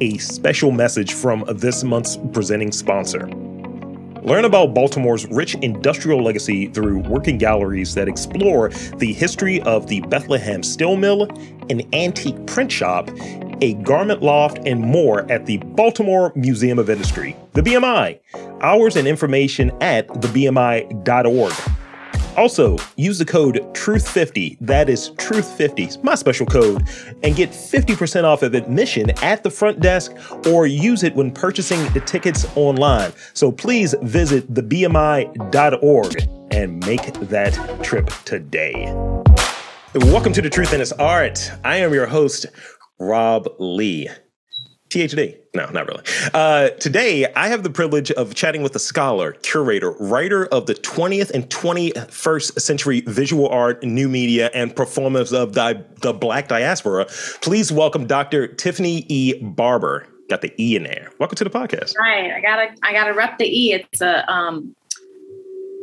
a special message from this month's presenting sponsor. Learn about Baltimore's rich industrial legacy through working galleries that explore the history of the Bethlehem Steel Mill, an antique print shop, a garment loft, and more at the Baltimore Museum of Industry, the BMI. Hours and information at thebmi.org. Also, use the code TRUTH50, that is TRUTH50, my special code, and get 50% off of admission at the front desk or use it when purchasing the tickets online. So please visit thebmi.org and make that trip today. Welcome to the Truth in This Art. I am your host, Rob Lee. PhD. No, not really. Uh, today, I have the privilege of chatting with a scholar, curator, writer of the 20th and 21st century visual art, new media, and performance of the, the Black diaspora. Please welcome Dr. Tiffany E. Barber. Got the E in there. Welcome to the podcast. Right. I gotta I gotta rep the E. It's a um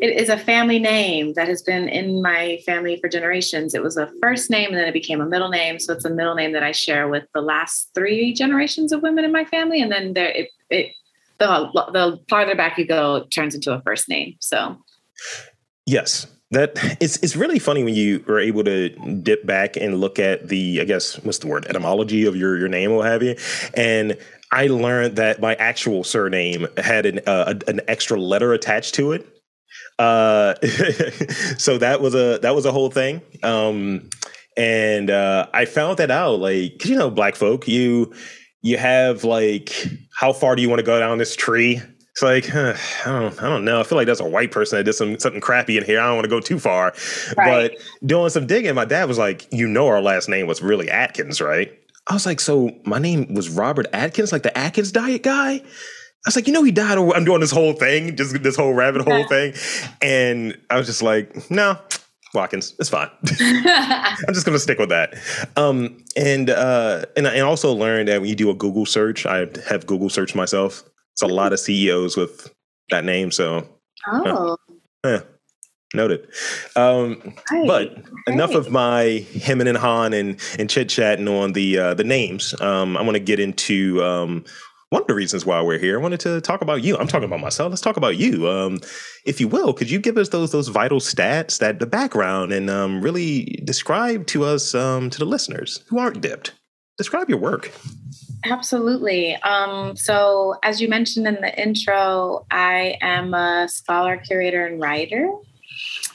it is a family name that has been in my family for generations. It was a first name and then it became a middle name. So it's a middle name that I share with the last three generations of women in my family. And then there it, it the the farther back you go, it turns into a first name. So yes. That it's it's really funny when you are able to dip back and look at the I guess what's the word etymology of your your name or have you, and I learned that my actual surname had an uh, an extra letter attached to it uh, so that was a that was a whole thing. Um, and uh, I found that out, like, cause you know, black folk, you you have like, how far do you want to go down this tree? It's like, huh, I don't, I don't know. I feel like that's a white person that did some something crappy in here. I don't want to go too far. Right. But doing some digging, my dad was like, you know, our last name was really Atkins, right? I was like, so my name was Robert Atkins, like the Atkins diet guy. I was like, you know, he died. I'm doing this whole thing, just this whole rabbit hole thing, and I was just like, no, Watkins, it's fine. I'm just gonna stick with that. Um, and uh, and I also learned that when you do a Google search, I have Google search myself. It's a lot of CEOs with that name, so oh, uh, yeah, noted. Um, right. But enough of my hemming and hawing and and chit chatting on the uh, the names. Um, I want to get into um, one of the reasons why we're here. I wanted to talk about you. I'm talking about myself. Let's talk about you. Um, if you will, could you give us those those vital stats, that the background, and um, really describe to us, um, to the listeners who aren't dipped, describe your work. Absolutely. Um, so, as you mentioned in the intro, I am a scholar, curator, and writer.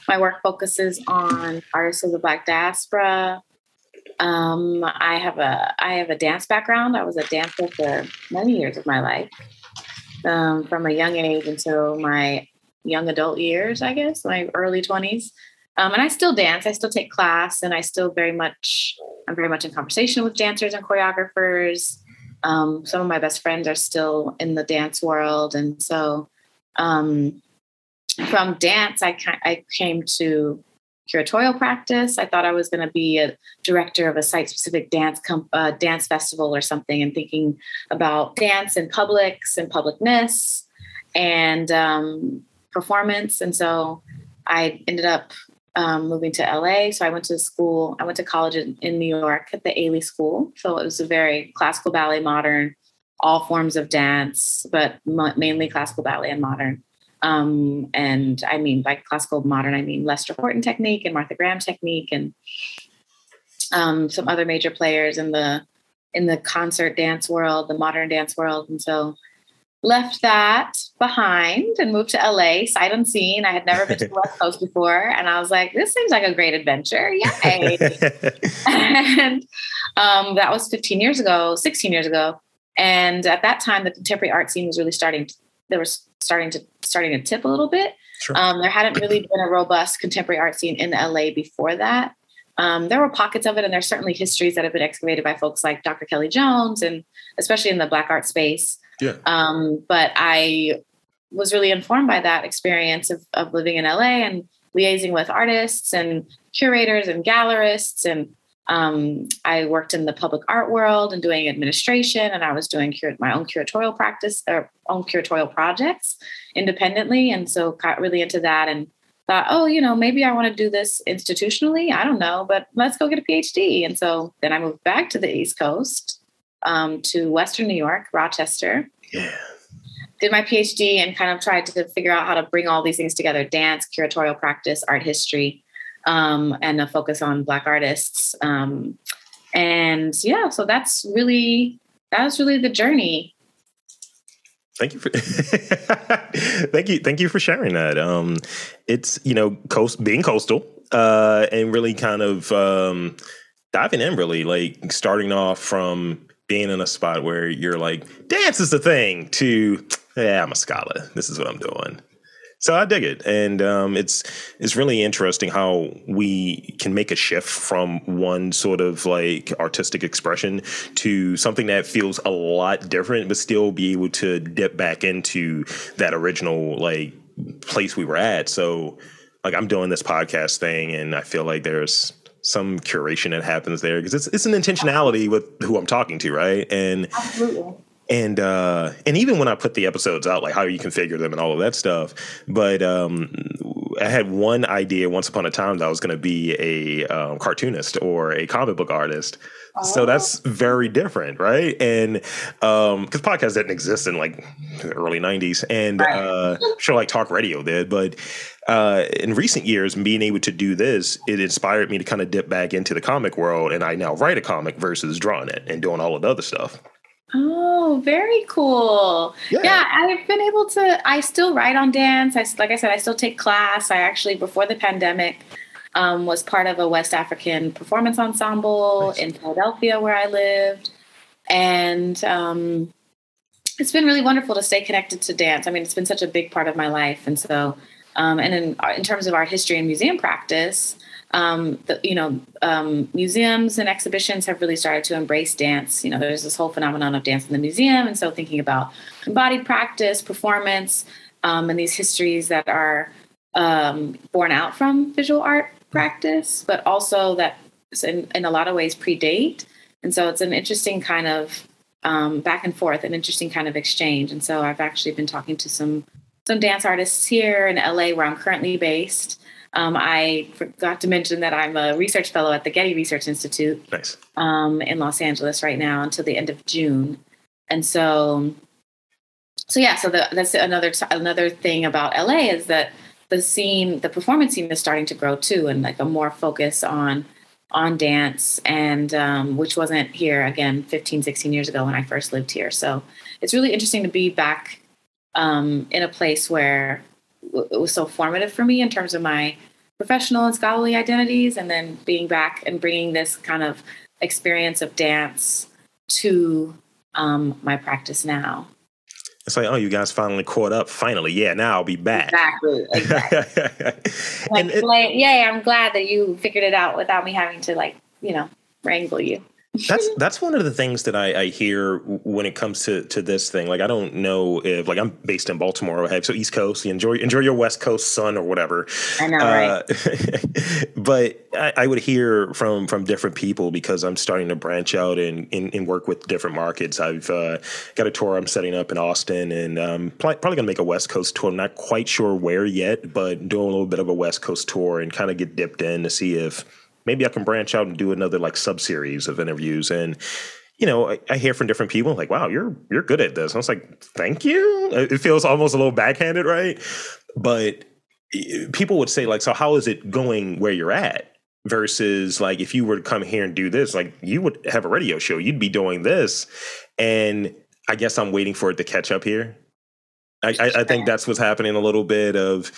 My work focuses on artists of the Black diaspora, um, I have a I have a dance background. I was a dancer for many years of my life, um, from a young age until my young adult years, I guess, my early twenties. Um, and I still dance. I still take class, and I still very much I'm very much in conversation with dancers and choreographers. Um, some of my best friends are still in the dance world, and so um, from dance, I I came to curatorial practice. I thought I was going to be a director of a site-specific dance comp- uh, dance festival or something, and thinking about dance and publics and publicness and um, performance. And so I ended up um, moving to LA. So I went to school. I went to college in, in New York at the Ailey School. So it was a very classical ballet, modern, all forms of dance, but mainly classical ballet and modern. Um, and I mean, by classical modern, I mean Lester Horton technique and Martha Graham technique, and um, some other major players in the in the concert dance world, the modern dance world, and so left that behind and moved to LA, sight unseen. I had never been to the West Coast before, and I was like, "This seems like a great adventure!" Yay! and um, that was 15 years ago, 16 years ago, and at that time, the contemporary art scene was really starting. To, there was starting to starting to tip a little bit. Sure. Um, there hadn't really been a robust contemporary art scene in LA before that. Um, there were pockets of it, and there's certainly histories that have been excavated by folks like Dr. Kellie Jones, and especially in the Black art space. Yeah. Um, but I was really informed by that experience of, of living in LA and liaising with artists and curators and gallerists and um, I worked in the public art world and doing administration, and I was doing cur- my own curatorial practice or own curatorial projects independently. And so got really into that and thought, oh, you know, maybe I want to do this institutionally. I don't know, but let's go get a PhD. And so then I moved back to the East Coast um, to Western New York, Rochester. Yeah. Did my PhD and kind of tried to figure out how to bring all these things together dance, curatorial practice, art history, um, and a focus on Black artists. Um, and yeah, so that's really, that was really the journey. Thank you for thank you thank you for sharing that. Um, it's you know coast being coastal uh, and really kind of um, diving in really like starting off from being in a spot where you're like dance is the thing to yeah I'm a scholar this is what I'm doing so I dig it, and um, it's it's really interesting how we can make a shift from one sort of like artistic expression to something that feels a lot different, but still be able to dip back into that original like place we were at. So, like I'm doing this podcast thing, and I feel like there's some curation that happens there because it's it's an intentionality with who I'm talking to, right? And Absolutely and uh and even when i put the episodes out like how you configure them and all of that stuff but um i had one idea once upon a time that i was going to be a um, cartoonist or a comic book artist so that's very different right and um because podcasts didn't exist in like the early 90s and Right. uh sure like talk radio did but uh, in recent years, being able to do this, it inspired me to kind of dip back into the comic world, and I now write a comic versus drawing it and doing all of the other stuff. Oh, very cool. Yeah. Yeah. I've been able to, I still write on dance. I, like I said, I still take class. I actually, before the pandemic, um, was part of a West African performance ensemble Nice. in Philadelphia where I lived. And um, it's been really wonderful to stay connected to dance. I mean, it's been such a big part of my life. And so, um, and in, in terms of art history and museum practice, um, the, you know, um, museums and exhibitions have really started to embrace dance. You know, there's this whole phenomenon of dance in the museum, and so thinking about embodied practice, performance, um, and these histories that are um, born out from visual art practice, but also that in, in a lot of ways predate. And so it's an interesting kind of um, back and forth, an interesting kind of exchange. And so I've actually been talking to some some dance artists here in LA, where I'm currently based. Um, I forgot to mention that I'm a research fellow at the Getty Research Institute Nice. um, in Los Angeles right now until the end of June, and so, so yeah, so the, that's another another thing about LA is that the scene, the performance scene, is starting to grow too, and like a more focus on on dance, and um, which wasn't here again 15, 16 years ago when I first lived here. So it's really interesting to be back um, in a place where it was so formative for me in terms of my professional and scholarly identities and then being back and bringing this kind of experience of dance to um, my practice now It's like, oh, you guys finally caught up. Finally, yeah. Now I'll be back. exactly exactly like, it, like, yay i'm glad that you figured it out without me having to like you know wrangle you that's that's one of the things that I, I hear when it comes to to this thing. Like I don't know if like I'm based in Baltimore, I have so East Coast. You enjoy enjoy your West Coast sun or whatever. i know right Uh, but I, I would hear from from different people because I'm starting to branch out and, and, and work with different markets. I've uh, got a tour I'm setting up in Austin, and um, probably going to make a West Coast tour. I'm not quite sure where yet, but doing a little bit of a West Coast tour and kind of get dipped in to see if maybe I can branch out and do another like sub series of interviews and. You know, I, I hear from different people like, "Wow, you're you're good at this." And I was like, "Thank you." It feels almost a little backhanded, right? But eh, people would say like so how is it going where you're at versus like if you were to come here and do this like you would have a radio show you'd be doing this and i guess i'm waiting for it to catch up here i, I, I think that's what's happening a little bit of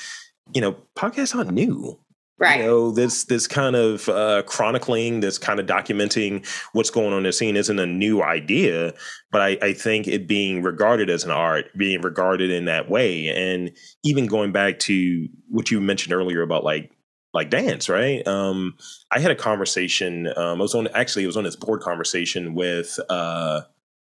you know podcasts aren't new right. You know this this kind of uh, chronicling this kind of documenting what's going on in the scene isn't a new idea but I, I think it being regarded as an art being regarded in that way and even going back to what you mentioned earlier about like like dance right? Um i had a conversation um i was on actually it was on this board conversation with uh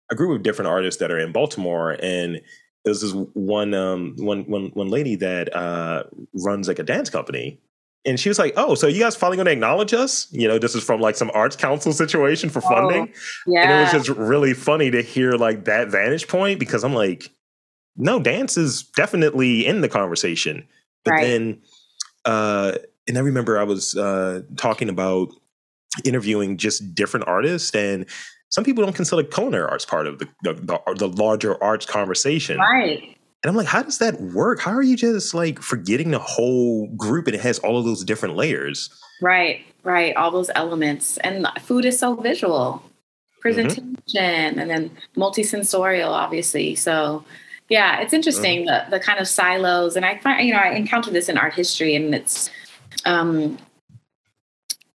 a group of different artists that are in baltimore and there's this one um one one one lady that uh runs like a dance company and she was like, "Oh, so you guys finally going to acknowledge us? You know, this is from like some arts council situation for funding." yeah And it was just really funny to hear like that vantage point because I'm like, no, dance is definitely in the conversation. But Right. then, uh, and I remember I was uh, talking about interviewing just different artists, and some people don't consider culinary arts part of the the, the, the larger arts conversation. Right. And I'm like, how does that work? How are you just like forgetting the whole group and it has all of those different layers? Right, right. All those elements. And food is so visual. Presentation mm-hmm. and then multisensorial, obviously. So yeah, it's interesting mm-hmm. the the kind of silos. And I find, you know, I encounter this in art history and it's um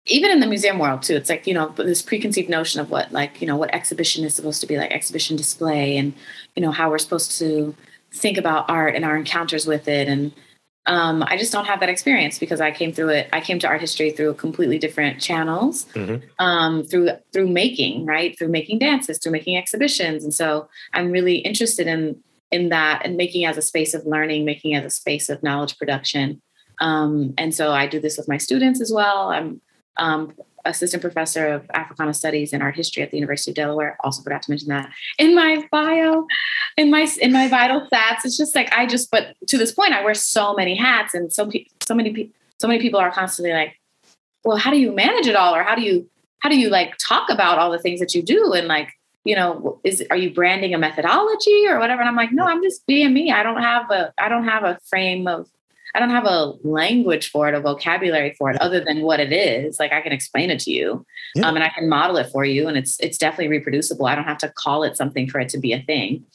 even in the museum world too it's like you know this preconceived notion of what like you know what exhibition is supposed to be like exhibition display and you know how we're supposed to think about art and our encounters with it. And um, i just don't have that experience because i came through it i came to art history through completely different channels mm-hmm. um, through through making right? Through making dances through making exhibitions. And so i'm really interested in in that and making as a space of learning making as a space of knowledge production. Um, and so i do this with my students as well. I'm um, assistant professor of Africana Studies and Art History at the University of Delaware. Also forgot to mention that in my bio, in my in my vital stats. It's just like I just, but to this point, I wear so many hats, and so so many so many people are constantly like, "Well, how do you manage it all?" or "How do you how do you like talk about all the things that you do?" and like you know is are you branding a methodology or whatever and i'm like no i'm just being me i don't have a i don't have a frame of I don't have a language for it, a vocabulary for it, other than what it is. Like I can explain it to you, yeah. um, and I can model it for you, and it's it's definitely reproducible. I don't have to call it something for it to be a thing.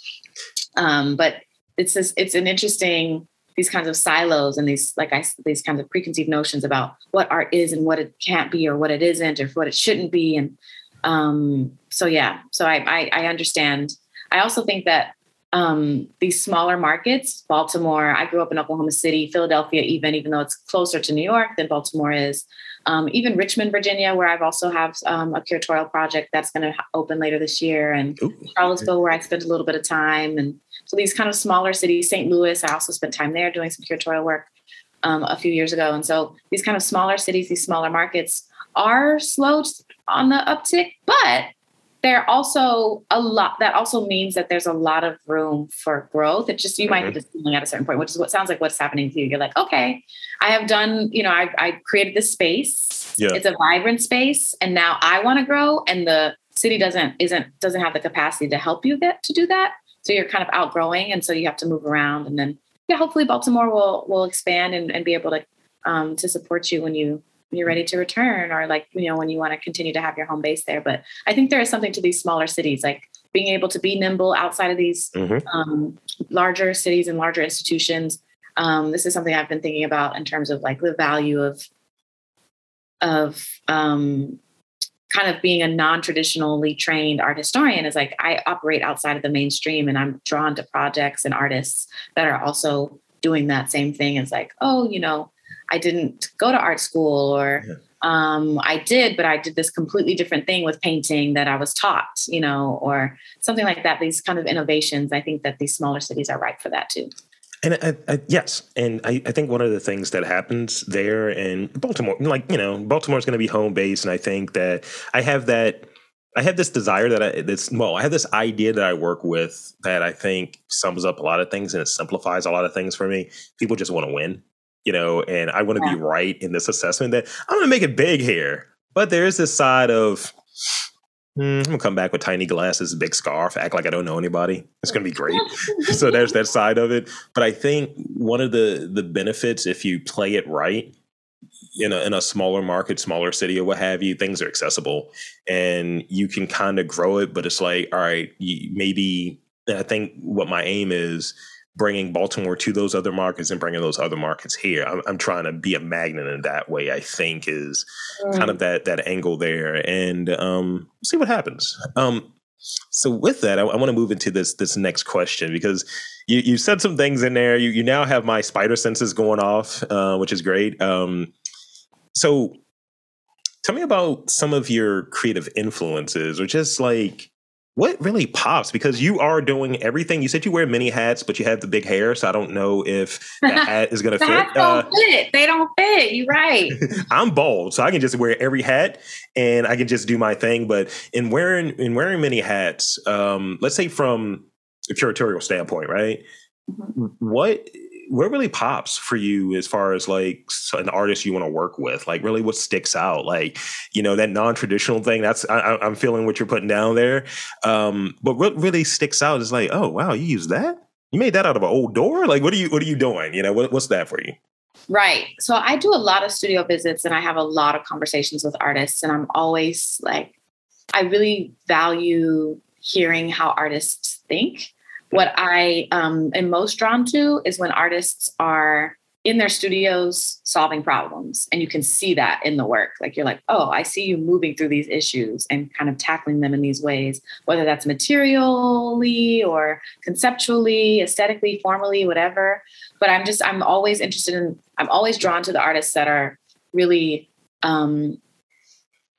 Um, but it's this, it's an interesting these kinds of silos and these like I these kinds of preconceived notions about what art is and what it can't be or what it isn't or what it shouldn't be. And um, so yeah, so I, I I understand. I also think that um, these smaller markets, Baltimore, I grew up in Oklahoma City, Philadelphia, even, even though it's closer to New York than Baltimore is. Um, even Richmond, Virginia, where I've also have um, a curatorial project that's going to open later this year, and Ooh. Charlottesville, where I spent a little bit of time, and so these kind of smaller cities. St. Louis, I also spent time there doing some curatorial work um, a few years ago, and so these kind of smaller cities, these smaller markets, are slow on the uptick, but they're also a lot that also means that there's a lot of room for growth. It just you mm-hmm. might the ceiling at a certain point, which is what sounds like what's happening to you. You're like, okay, I have done, you know, I I created this space. Yeah. It's a vibrant space, and now I want to grow, and the city doesn't isn't doesn't have the capacity to help you get to do that. So you're kind of outgrowing, and so you have to move around, and then yeah, hopefully Baltimore will will expand and, and be able to um, to support you when you when you're ready to return or like you know when you want to continue to have your home base there but i think there is something to these smaller cities like being able to be nimble outside of these mm-hmm. um, larger cities and larger institutions um, this is something i've been thinking about in terms of like the value of of um, kind of being a non-traditionally trained art historian is like i operate outside of the mainstream and i'm drawn to projects and artists that are also doing that same thing as like oh you know I didn't go to art school or yeah. um, I did, but I did this completely different thing with painting that I was taught, you know, or something like that. These kind of innovations, I think that these smaller cities are ripe for that too. And I, I, yes, and I, I, think one of the things that happens there in Baltimore, like you know, Baltimore is going to be home base, and I think that I have that. I have this desire that I this well, I have this idea that I work with that I think sums up a lot of things and it simplifies a lot of things for me. People just want to win you know, and I want to yeah. be right in this assessment that I'm going to make it big here. But there is this side of, mm, I'm to come back with tiny glasses, big scarf, act like I don't know anybody. It's to be great. so there's that side of it. But I think one of the the benefits, if you play it right, in a, in a smaller market, smaller city, or what have you, things are accessible and you can kind of grow it. But it's like, all right, maybe, and I think what my aim is bringing Baltimore to those other markets and bringing those other markets here. I'm, I'm trying to be a magnet in that way. I think is mm. kind of that that angle there, and um, see what happens. Um, so with that, I, I want to move into this this next question because you you said some things in there. You you now have my spider senses going off, uh, which is great. Um, so tell me about some of your creative influences, or just like what really pops because you are doing everything. You said you wear many hats, but you have the big hair, so I don't know if that hat is going to fit. Hats don't uh, fit. They don't fit. You're right. I'm bald, so I can just wear every hat and I can just do my thing. But in wearing in wearing many hats, um, let's say from a curatorial standpoint, right? Mm-hmm. What what really pops for you as far as like an artist you want to work with? Like, really, what sticks out? Like, you know, that non-traditional thing. That's I, am feeling what you're putting down there. Um, but what really sticks out is like, oh wow, you use that? You made that out of an old door? Like, what are you what are you doing? You know, what, what's that for you? Right. So I do a lot of studio visits and I have a lot of conversations with artists, and I'm always like, I really value hearing how artists think what I um, am most drawn to is when artists are in their studios solving problems and you can see that in the work like you're like oh i see you moving through these issues and kind of tackling them in these ways whether that's materially or conceptually aesthetically formally whatever but i'm just i'm always interested in i'm always drawn to the artists that are really um,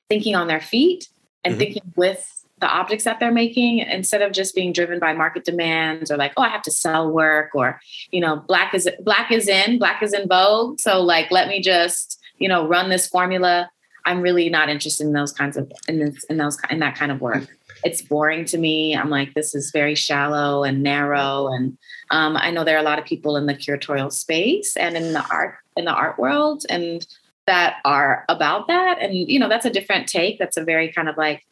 thinking on their feet and mm-hmm. thinking with the objects that they're making instead of just being driven by market demands or like oh i have to sell work or you know black is black is in black is in vogue. So like let me just you know run this formula. I'm really not interested in those kinds of in, this, in those in that kind of work. It's boring to me. I'm like this is very shallow and narrow and um, i know there are a lot of people in the curatorial space and in the art in the art world and that are about that. And you know that's a different take. That's a very kind of like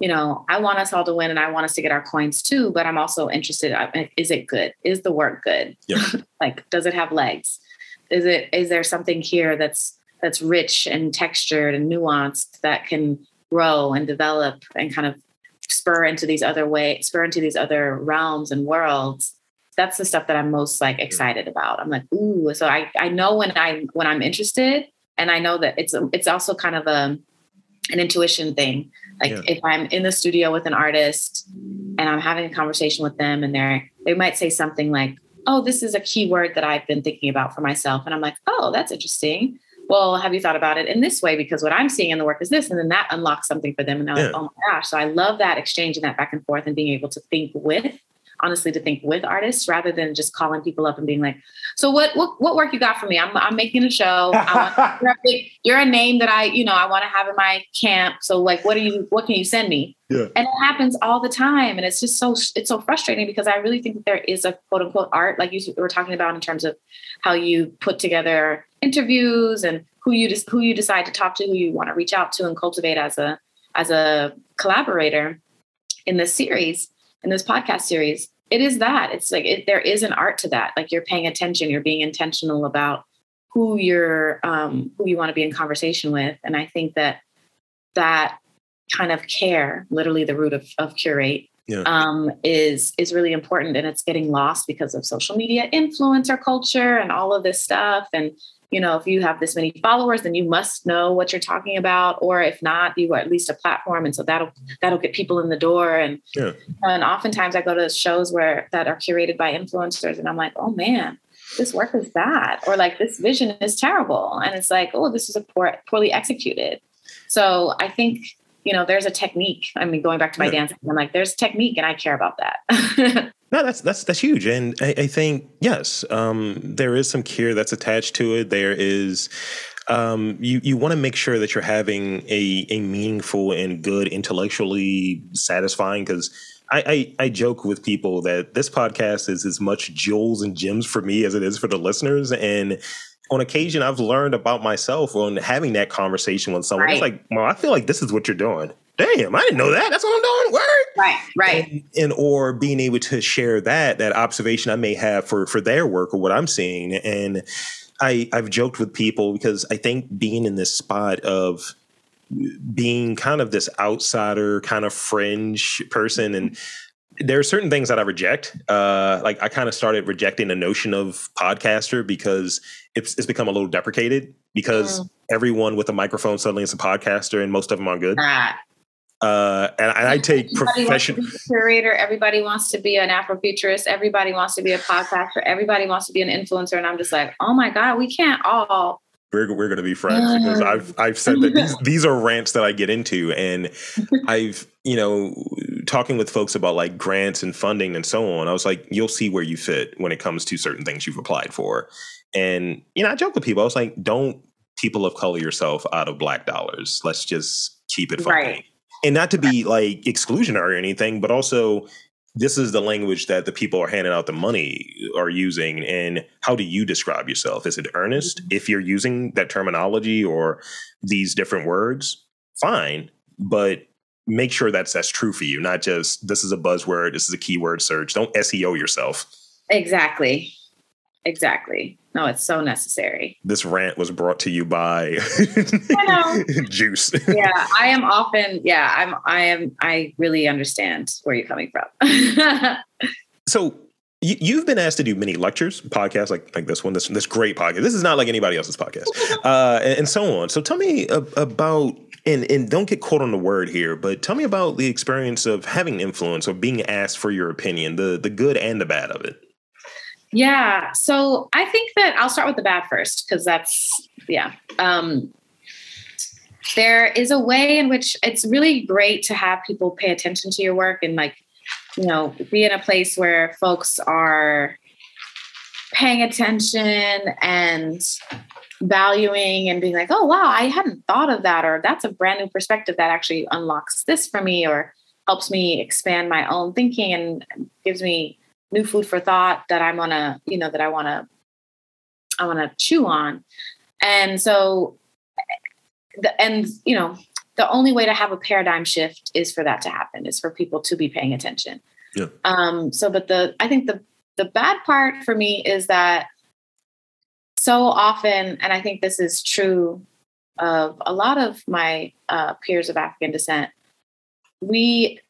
you know, I want us all to win and I want us to get our coins too, but I'm also interested uh, is it good? Is the work good? Yeah. like does it have legs? Is it is there something here that's that's rich and textured and nuanced that can grow and develop and kind of spur into these other way spur into these other realms and worlds that's the stuff that i'm most like excited about i'm like ooh so i i know when i when i'm interested and i know that it's it's also kind of a an intuition thing like yeah. if I'm in the studio with an artist and I'm having a conversation with them and they're they might say something like, "Oh, this is a key word that I've been thinking about for myself." And I'm like, "Oh, that's interesting." Well, have you thought about it in this way? Because what I'm seeing in the work is this, and then that unlocks something for them, and they're yeah. like, "Oh my gosh!" So I love that exchange and that back and forth, and being able to think with honestly to think with artists rather than just calling people up and being like, "So what what what work you got for me? I'm I'm making a show. Want, you're, a big, you're, a name that I you know I want to have in my camp. So like, what do you what can you send me?" Yeah. And it happens all the time, and it's just so it's so frustrating because I really think that there is a quote unquote art like you were talking about in terms of how you put together interviews and who you just who you decide to talk to, who you want to reach out to and cultivate as a as a collaborator in this series in this podcast series it is that. It's like it, there is an art to that. Like you're paying attention you're being intentional about who you're um, who you want to be in conversation with. And i think that that kind of care literally the root of, of curate yeah. um, is is really important. And it's getting lost because of social media influencer culture and all of this stuff. And you know, if you have this many followers, then you must know what you're talking about. Or if not, you are at least a platform. And so that'll that'll get people in the door. And yeah. and oftentimes I go to shows where that are curated by influencers and I'm like, oh man, this work is bad. Or like this vision is terrible. And it's like, oh, this is a poor, poorly executed. So I think you know, there's a technique. I mean, going back to my yeah. dancing, I'm like, there's technique, and I care about that. no, that's that's that's huge, and I, I think yes, um, there is some care that's attached to it. There is. Um, you you want to make sure that you're having a a meaningful and good intellectually satisfying because I, I, I joke with people that this podcast is as much jewels and gems for me as it is for the listeners and on occasion I've learned about myself on having that conversation with someone. Right. It's like, well, I feel like this is what you're doing. Damn, I didn't know that. That's what I'm doing. Word. Right, right. And, and, or being able to share that that observation I may have for for their work or what I'm seeing. And I I've joked with people because I think being in this spot of being kind of this outsider, kind of fringe person, and mm-hmm. There are certain things that I reject. Uh, like I kind of started rejecting the notion of podcaster because it's, it's become a little deprecated because mm. everyone with a microphone suddenly is a podcaster and most of them are good. Ah. Uh, and, and, I take professional curator. Everybody wants to be an Afrofuturist. Everybody wants to be a podcaster. Everybody wants to be an influencer. And I'm just like, oh my God, we can't all we're, we're going to be friends because I've I've said that these these are rants that I get into, and I've you know talking with folks about like grants and funding and so on. I was like, you'll see where you fit when it comes to certain things you've applied for, and you know I joke with people. I was like, don't people of color yourself out of black dollars. Let's just keep it funny. Right. And not to be like exclusionary or anything, but also this is the language that the people are handing out the money are using and how do you describe yourself? Is it earnest? Mm-hmm. if you're using that terminology or these different words fine but make sure that's that's true for you not just this is a buzzword this is a keyword search. Don't seo yourself. Exactly exactly no it's so necessary this rant was brought to you by juice yeah i am often yeah i'm i am i really understand where you're coming from so you've been asked to do many lectures, podcasts like like this one, this this great podcast. This is not like anybody else's podcast, uh, and, and, so on. So tell me about and and don't get caught on the word here, but tell me about the experience of having influence or being asked for your opinion, the the good and the bad of it. Yeah. So I think that I'll start with the bad first because that's yeah. Um, there is a way in which it's really great to have people pay attention to your work and like you know be in a place where folks are paying attention and valuing and being like, oh, wow, I hadn't thought of that. Or that's a brand new perspective that actually unlocks this for me or helps me expand my own thinking and gives me new food for thought that I'm gonna, you know, that I wanna, I wanna chew on. And so, the, and, you know, the only way to have a paradigm shift is for that to happen, is for people to be paying attention. Yeah. Um, so, but the, I think the, the bad part for me is that so often, and I think this is true of a lot of my uh, peers of African descent, we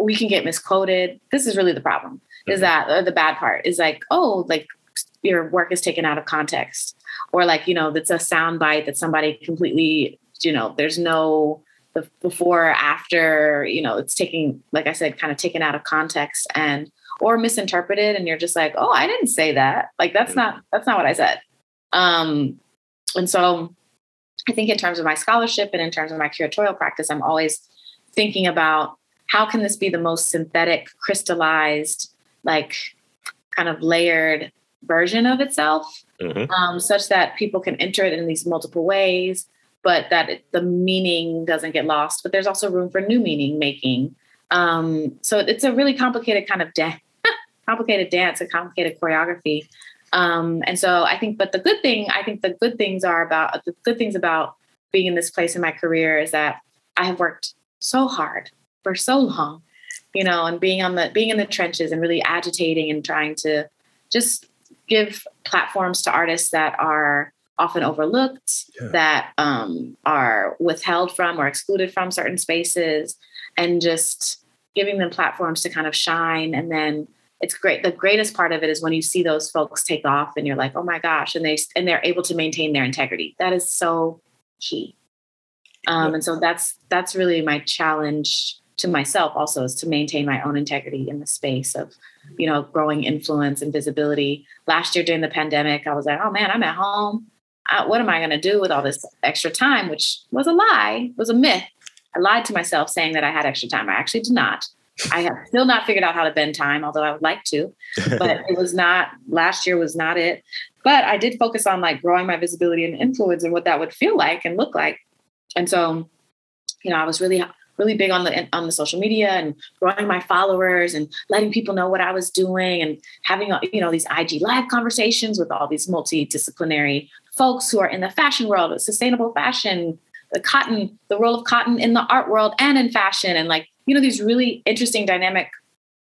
we can get misquoted. This is really the problem. Is that the bad part? Is like, oh, like your work is taken out of context, or like you know, that's a sound bite that somebody completely, you know, there's no the before after, you know, it's taking, like I said, kind of taken out of context and or misinterpreted, and you're just like, oh, I didn't say that. Like that's not that's not what I said. Um, and so I think in terms of my scholarship and in terms of my curatorial practice, I'm always thinking about how can this be the most synthetic, crystallized, like kind of layered version of itself, mm-hmm. um, such that people can enter it in these multiple ways, but that it, the meaning doesn't get lost. But there's also room for new meaning making. Um, so it's a really complicated kind of da- complicated dance, a complicated choreography. Um, and so I think, but the good thing, I think the good things are about the good things about being in this place in my career is that I have worked so hard for so long, you know, and being on the being in the trenches and really agitating and trying to just give platforms to artists that are often overlooked, yeah. that um, are withheld from or excluded from certain spaces, and just giving them platforms to kind of shine and then it's great. The greatest part of it is when you see those folks take off and you're like, oh my gosh, and they and they're able to maintain their integrity. That is so key. Um, And so that's that's really my challenge to myself also is to maintain my own integrity in the space of, you know, growing influence and visibility. Last year during the pandemic, I was like, oh man, I'm at home. I, what am I going to do with all this extra time? Which was a lie, was a myth. I lied to myself saying that I had extra time. I actually did not. I have still not figured out how to bend time, although I would like to. But it was not last year was not it. But I did focus on like growing my visibility and influence and what that would feel like and look like. And so, you know, I was really really big on the on the social media and growing my followers and letting people know what I was doing and having uh, you know these IG live conversations with all these multidisciplinary folks who are in the fashion world, sustainable fashion, the cotton, the role of cotton in the art world and in fashion, and like you know these really interesting dynamic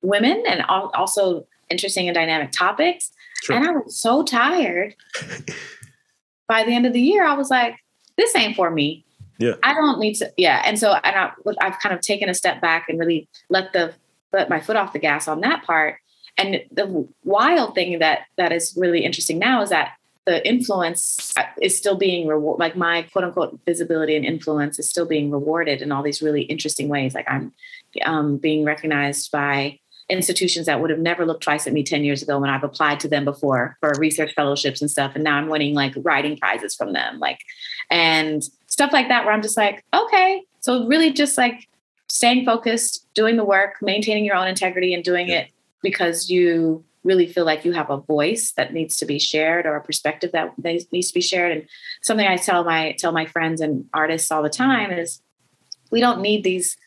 women and also interesting and dynamic topics. Sure. and i was so tired. By the end of the year i was like this ain't for me yeah. I don't need to yeah and so and I, i've kind of taken a step back and really let the let my foot off the gas on that part. And the wild thing that that is really interesting now is that the influence is still being rewarded like my quote unquote visibility and influence is still being rewarded in all these really interesting ways. Like i'm um, being recognized by institutions that would have never looked twice at me 10 years ago when i've applied to them before for research fellowships and stuff. And now i'm winning like writing prizes from them like and stuff like that where i'm just like okay. So really just like staying focused doing the work maintaining your own integrity and doing it because you really feel like you have a voice that needs to be shared or a perspective that needs to be shared. And something i tell my tell my friends and artists all the time is we don't need these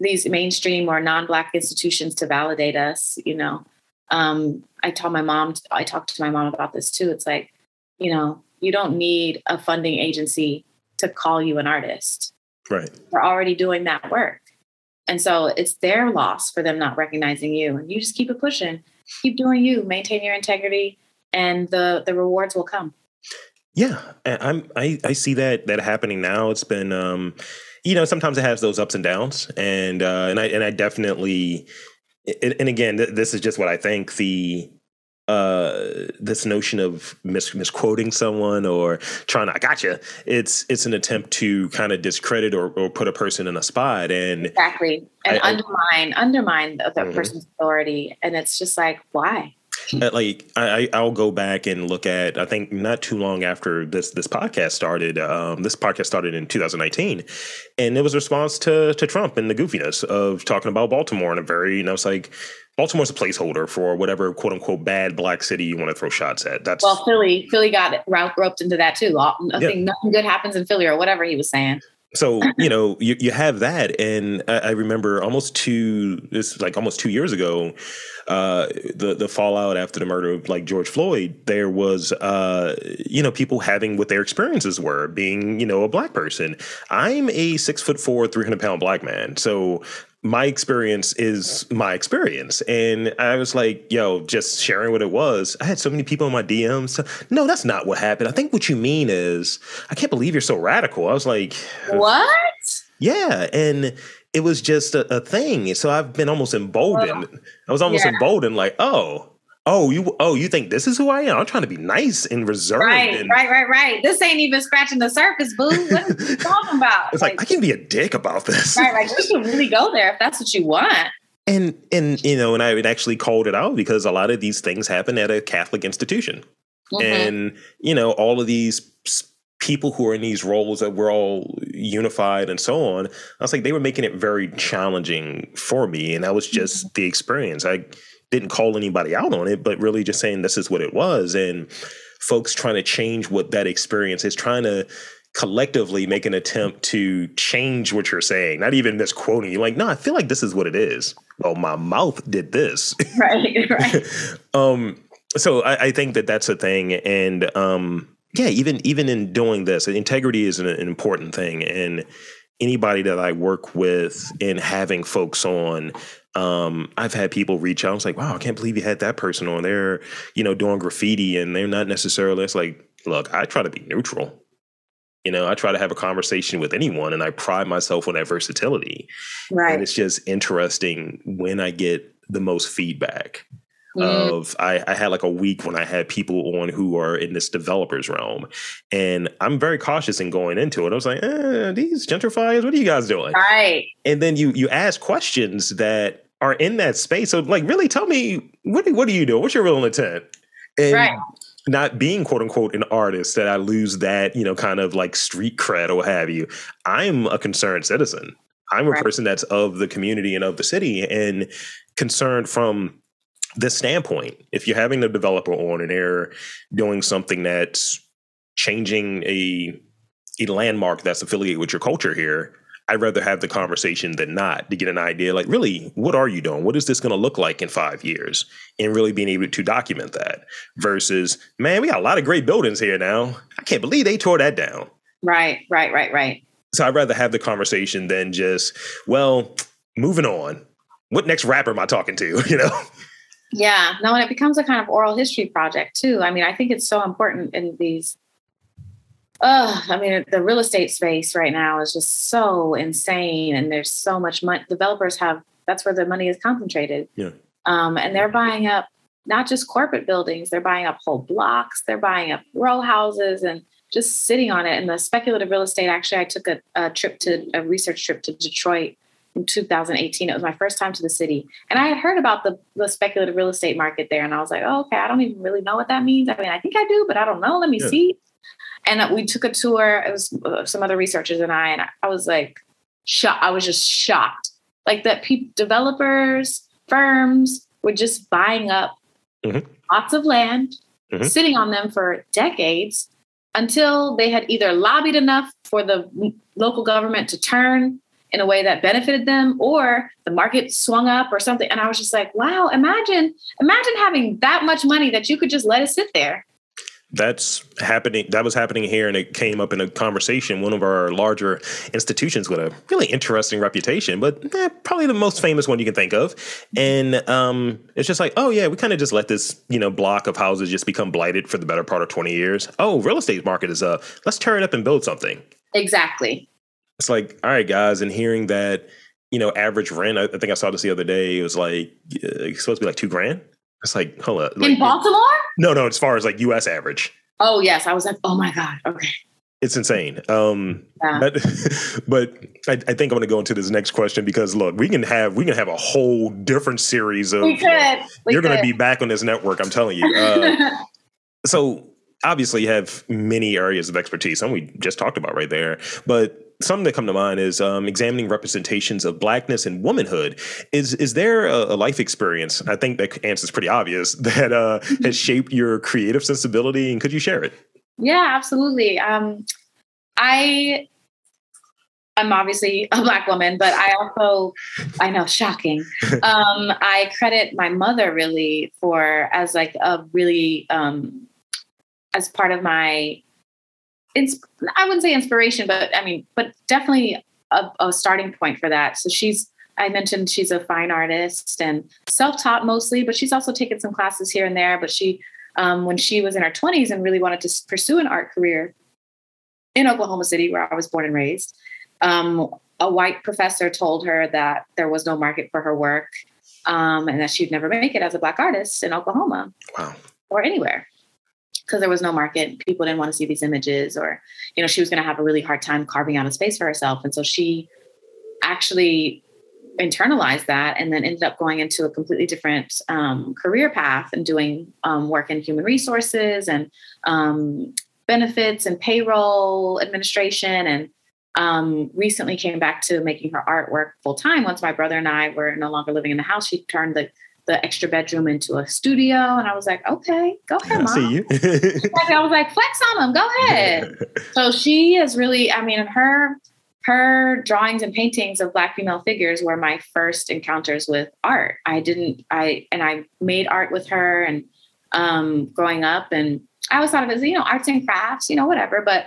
these mainstream or non-black institutions to validate us you know? Um, i told my mom i talked to my mom about this too. It's like you know you don't need a funding agency to call you an artist. Right. They're already doing that work. And so it's their loss for them not recognizing you and you just keep it pushing. Keep doing you. Maintain your integrity and the the rewards will come. Yeah i'm i i see that that happening now. It's been um you know, sometimes it has those ups and downs, and uh, and I and I definitely, and again, this is just what I think the uh, this notion of mis- misquoting someone or trying to I gotcha. It's it's an attempt to kind of discredit or, or put a person in a spot and exactly and I, undermine I, undermine the, the mm-hmm. person's authority. And it's just like why? Uh, like I, I'll go back and look at. I think not too long after this this podcast started. Um, this podcast started in 2019, and it was a response to to Trump and the goofiness of talking about Baltimore in a very you know it's like Baltimore's a placeholder for whatever quote unquote bad black city you want to throw shots at. That's well, Philly Philly got roped into that too. Nothing yeah. nothing good happens in Philly or whatever he was saying so you know you, you have that and I, I, remember almost two this like almost two years ago uh, the the fallout after the murder of like george floyd there was uh, you know people having what their experiences were being you know a black person. I'm a six foot four 300 pound black man so my experience is my experience. And I was like, yo, just sharing what it was. I had so many people in my DMs. No, that's not what happened. I think what you mean is, I can't believe you're so radical. I was like, what? Yeah. And it was just a, a thing. So I've been almost emboldened. I was almost yeah. emboldened, like, oh, oh, you oh, you think this is who I am? I'm trying to be nice and reserved. Right, and, right, right, right. This ain't even scratching the surface, boo. What are you talking about? It's like, like, I can be a dick about this. Right, like you should really go there if that's what you want. And and you know, and I actually called it out because a lot of these things happen at a Catholic institution, mm-hmm. and you know, all of these people who are in these roles that we're all unified and so on. I was like, they were making it very challenging for me, and that was just mm-hmm. the experience. I didn't call anybody out on it, but really just saying this is what it was. And folks trying to change what that experience is, trying to collectively make an attempt to change what you're saying, not even misquoting you. Like, no, I feel like this is what it is. Oh, my mouth did this. Right, right. um, so I, I, think that that's a thing. And um, yeah, even even in doing this, integrity is an, an important thing. And anybody that I work with in having folks on um, I've had people reach out. I was like, wow, I can't believe you had that person on there, you know, doing graffiti and they're not necessarily, it's like, look, I try to be neutral. You know, I try to have a conversation with anyone and I pride myself on that versatility. Right. And it's just interesting when I get the most feedback mm. of I, I, had like a week when I had people on who are in this developers realm. And I'm very cautious in going into it. I was like, eh, these gentrifiers, what are you guys doing? Right. And then you you ask questions that are in that space. So like really tell me what do, what do you do? What's your real intent? And right. not being quote unquote an artist that I lose that, you know, kind of like street cred or what have you. I'm a concerned citizen. I'm a right. person that's of the community and of the city and concerned from this standpoint. If you're having a developer on and they're doing something that's changing a a landmark that's affiliated with your culture here, I'd rather have the conversation than not to get an idea like, really, what are you doing? What is this going to look like in five years? And really being able to document that versus, man, we got a lot of great buildings here now. I can't believe they tore that down. Right, right, right, right. So I'd rather have the conversation than just, well, moving on. What next rapper am I talking to? You know? Yeah, no, and it becomes a kind of oral history project too. I mean, I think it's so important in these uh, I mean, the real estate space right now is just so insane, and there's so much money. Developers have that's where the money is concentrated. Yeah. Um, and they're buying up not just corporate buildings; they're buying up whole blocks. They're buying up row houses and just sitting on it. And the speculative real estate. Actually, I took a, a trip to a research trip to Detroit in 2018. It was my first time to the city, and I had heard about the, the speculative real estate market there, and I was like, oh, okay, I don't even really know what that means. I mean, I think I do, but I don't know. Let me yeah. see. And we took a tour. It was uh, some other researchers and I, and I was like, shocked. I was just shocked. Like that people, developers, firms were just buying up mm-hmm. lots of land, mm-hmm. sitting on them for decades until they had either lobbied enough for the local government to turn in a way that benefited them or the market swung up or something. And I was just like, wow, imagine, imagine having that much money that you could just let it sit there that's happening that was happening here and it came up in a conversation. One of our larger institutions with a really interesting reputation but eh, probably the most famous one you can think of. And um, it's just like oh yeah we kind of just let this you know block of houses just become blighted for the better part of 20 years. Oh real estate market is up. Let's tear it up and build something. Exactly. It's like all right guys and hearing that you know average rent i, I think i saw this the other day it was like uh, it's supposed to be like two grand it's like, hold up. Like, in Baltimore? No, no, as far as like US average. Oh yes. I was like, oh my God. Okay. It's insane. Um, yeah. but, but I, I, think I'm going to go into this next question because look, we can have we can have a whole different series of. We could. We you're going to be back on this network. I'm telling you. Uh, so obviously, you have many areas of expertise, and we just talked about right there. But something that come to mind is um, examining representations of blackness and womanhood. Is is there a, a life experience? I think that answer is pretty obvious that uh, has shaped your creative sensibility, and could you share it? Yeah, absolutely. Um, I I'm obviously a black woman, but I also, I know, shocking. Um, I credit my mother really for as like a really um, as part of my it's I wouldn't say inspiration, but I mean, but definitely a, a starting point for that. So she's I mentioned she's a fine artist and self-taught mostly, but she's also taken some classes here and there. But she, um, when she was in her 20s and really wanted to pursue an art career in Oklahoma City, where I was born and raised, um, a white professor told her that there was no market for her work um, and that she'd never make it as a black artist in Oklahoma wow. or anywhere because there was no market. People didn't want to see these images or you know she was going to have a really hard time carving out a space for herself. And so she actually internalized that and then ended up going into a completely different um, career path and doing um, work in human resources and um, benefits and payroll administration and um, recently came back to making her artwork full time once my brother and i were no longer living in the house. She turned the the extra bedroom into a studio. And I was like, okay, go ahead, mom. I see you. I was like, flex on them, go ahead. so she is really, I mean, her her drawings and paintings of black female figures were my first encounters with art. I didn't, I and I made art with her and um growing up and I always thought of it as, you know, arts and crafts, you know, whatever. But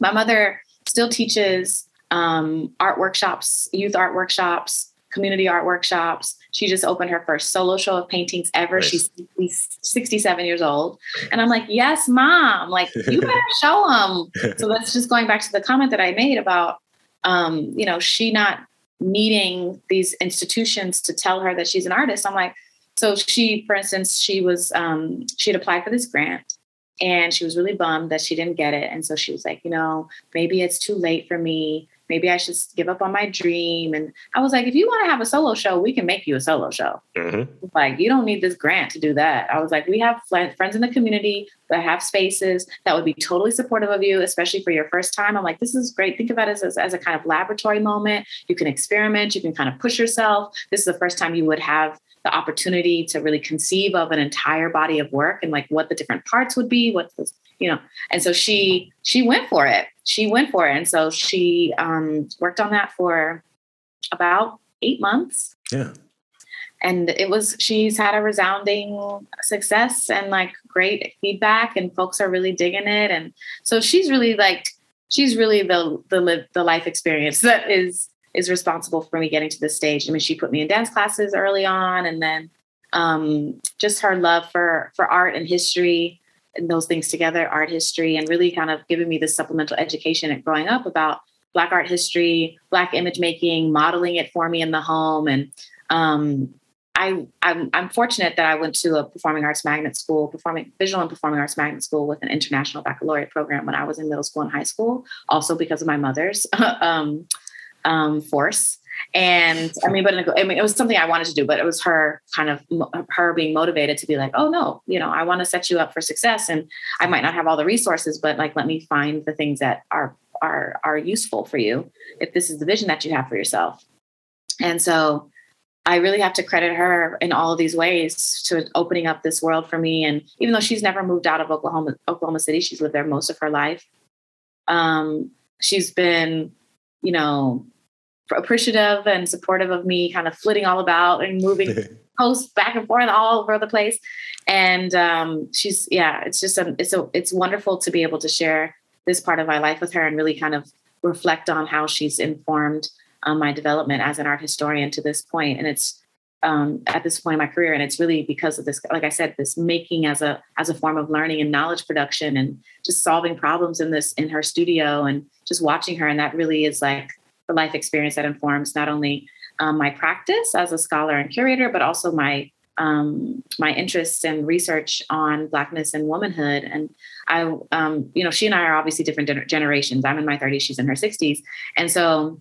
my mother still teaches um, art workshops, youth art workshops, community art workshops. She just opened her first solo show of paintings ever. Nice. She's 67 years old. And I'm like, yes, mom, like you better show them. so that's just going back to the comment that I made about, um, you know, she not needing these institutions to tell her that she's an artist. I'm like, so she, for instance, she was, um, she had applied for this grant and she was really bummed that she didn't get it. And so she was like, you know, maybe it's too late for me maybe I should give up on my dream. And I was like, if you want to have a solo show, we can make you a solo show. Mm-hmm. Like, you don't need this grant to do that. I was like, we have friends in the community that have spaces that would be totally supportive of you, especially for your first time. I'm like, this is great. Think about it as, as a kind of laboratory moment. You can experiment, you can kind of push yourself. This is the first time you would have the opportunity to really conceive of an entire body of work and like what the different parts would be, what the you know and so she she went for it she went for it. And so she um, worked on that for about eight months. Yeah. And it was she's had a resounding success and like great feedback and folks are really digging it. And so she's really like she's really the the live the life experience that is is responsible for me getting to this stage. I mean she put me in dance classes early on and then um, just her love for for art and history those things together, art history, and really kind of giving me this supplemental education at growing up about Black art history, Black image making, modeling it for me in the home. And um, I, I'm, I'm, fortunate that I went to a performing arts magnet school, performing visual and performing arts magnet school with an international baccalaureate program when I was in middle school and high school, also because of my mother's um, um, force. And I mean, but I mean, it was something I wanted to do, but it was her kind of her being motivated to be like, oh no, you know, I want to set you up for success, and I might not have all the resources, but like, let me find the things that are are are useful for you if this is the vision that you have for yourself. And so, I really have to credit her in all of these ways to opening up this world for me. And even though she's never moved out of Oklahoma, Oklahoma City, she's lived there most of her life. Um, she's been, you know, appreciative and supportive of me kind of flitting all about and moving posts back and forth all over the place. And um, she's yeah, it's just a, it's a it's wonderful to be able to share this part of my life with her and really kind of reflect on how she's informed um, my development as an art historian to this point. And it's um, at this point in my career, and it's really because of this, like I said, this making as a as a form of learning and knowledge production, and just solving problems in this in her studio, and just watching her, and that really is like the life experience that informs not only um, my practice as a scholar and curator, but also my um, my interests and research on blackness and womanhood. And I, um, you know, she and I are obviously different generations. I'm in my 30s, she's in her 60s, and so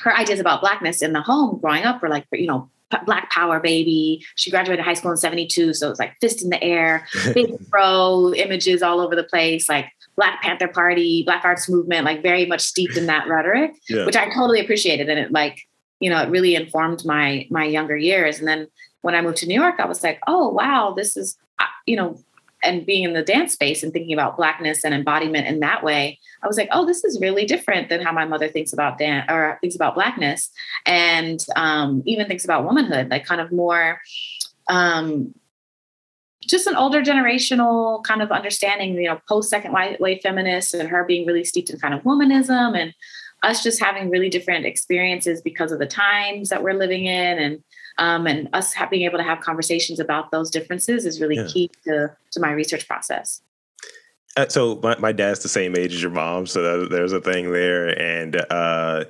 her ideas about blackness in the home growing up were like, you know, black power baby. She graduated high school in 72. So it was like fist in the air, big pro images all over the place, like Black Panther Party, Black Arts Movement, like very much steeped in that rhetoric, yeah. which I totally appreciated. And it like, you know, it really informed my my younger years. And then when I moved to New York, I was like, oh wow, this is, uh, you know, and being in the dance space and thinking about blackness and embodiment in that way i was like oh this is really different than how my mother thinks about dance or thinks about blackness and um, even thinks about womanhood like kind of more um, just an older generational kind of understanding you know post second wave feminists and her being really steeped in kind of womanism and us just having really different experiences because of the times that we're living in and um, and us being able to have conversations about those differences is really yeah. key to, to my research process. Uh, so my, my dad's the same age as your mom, so that, there's a thing there, and uh,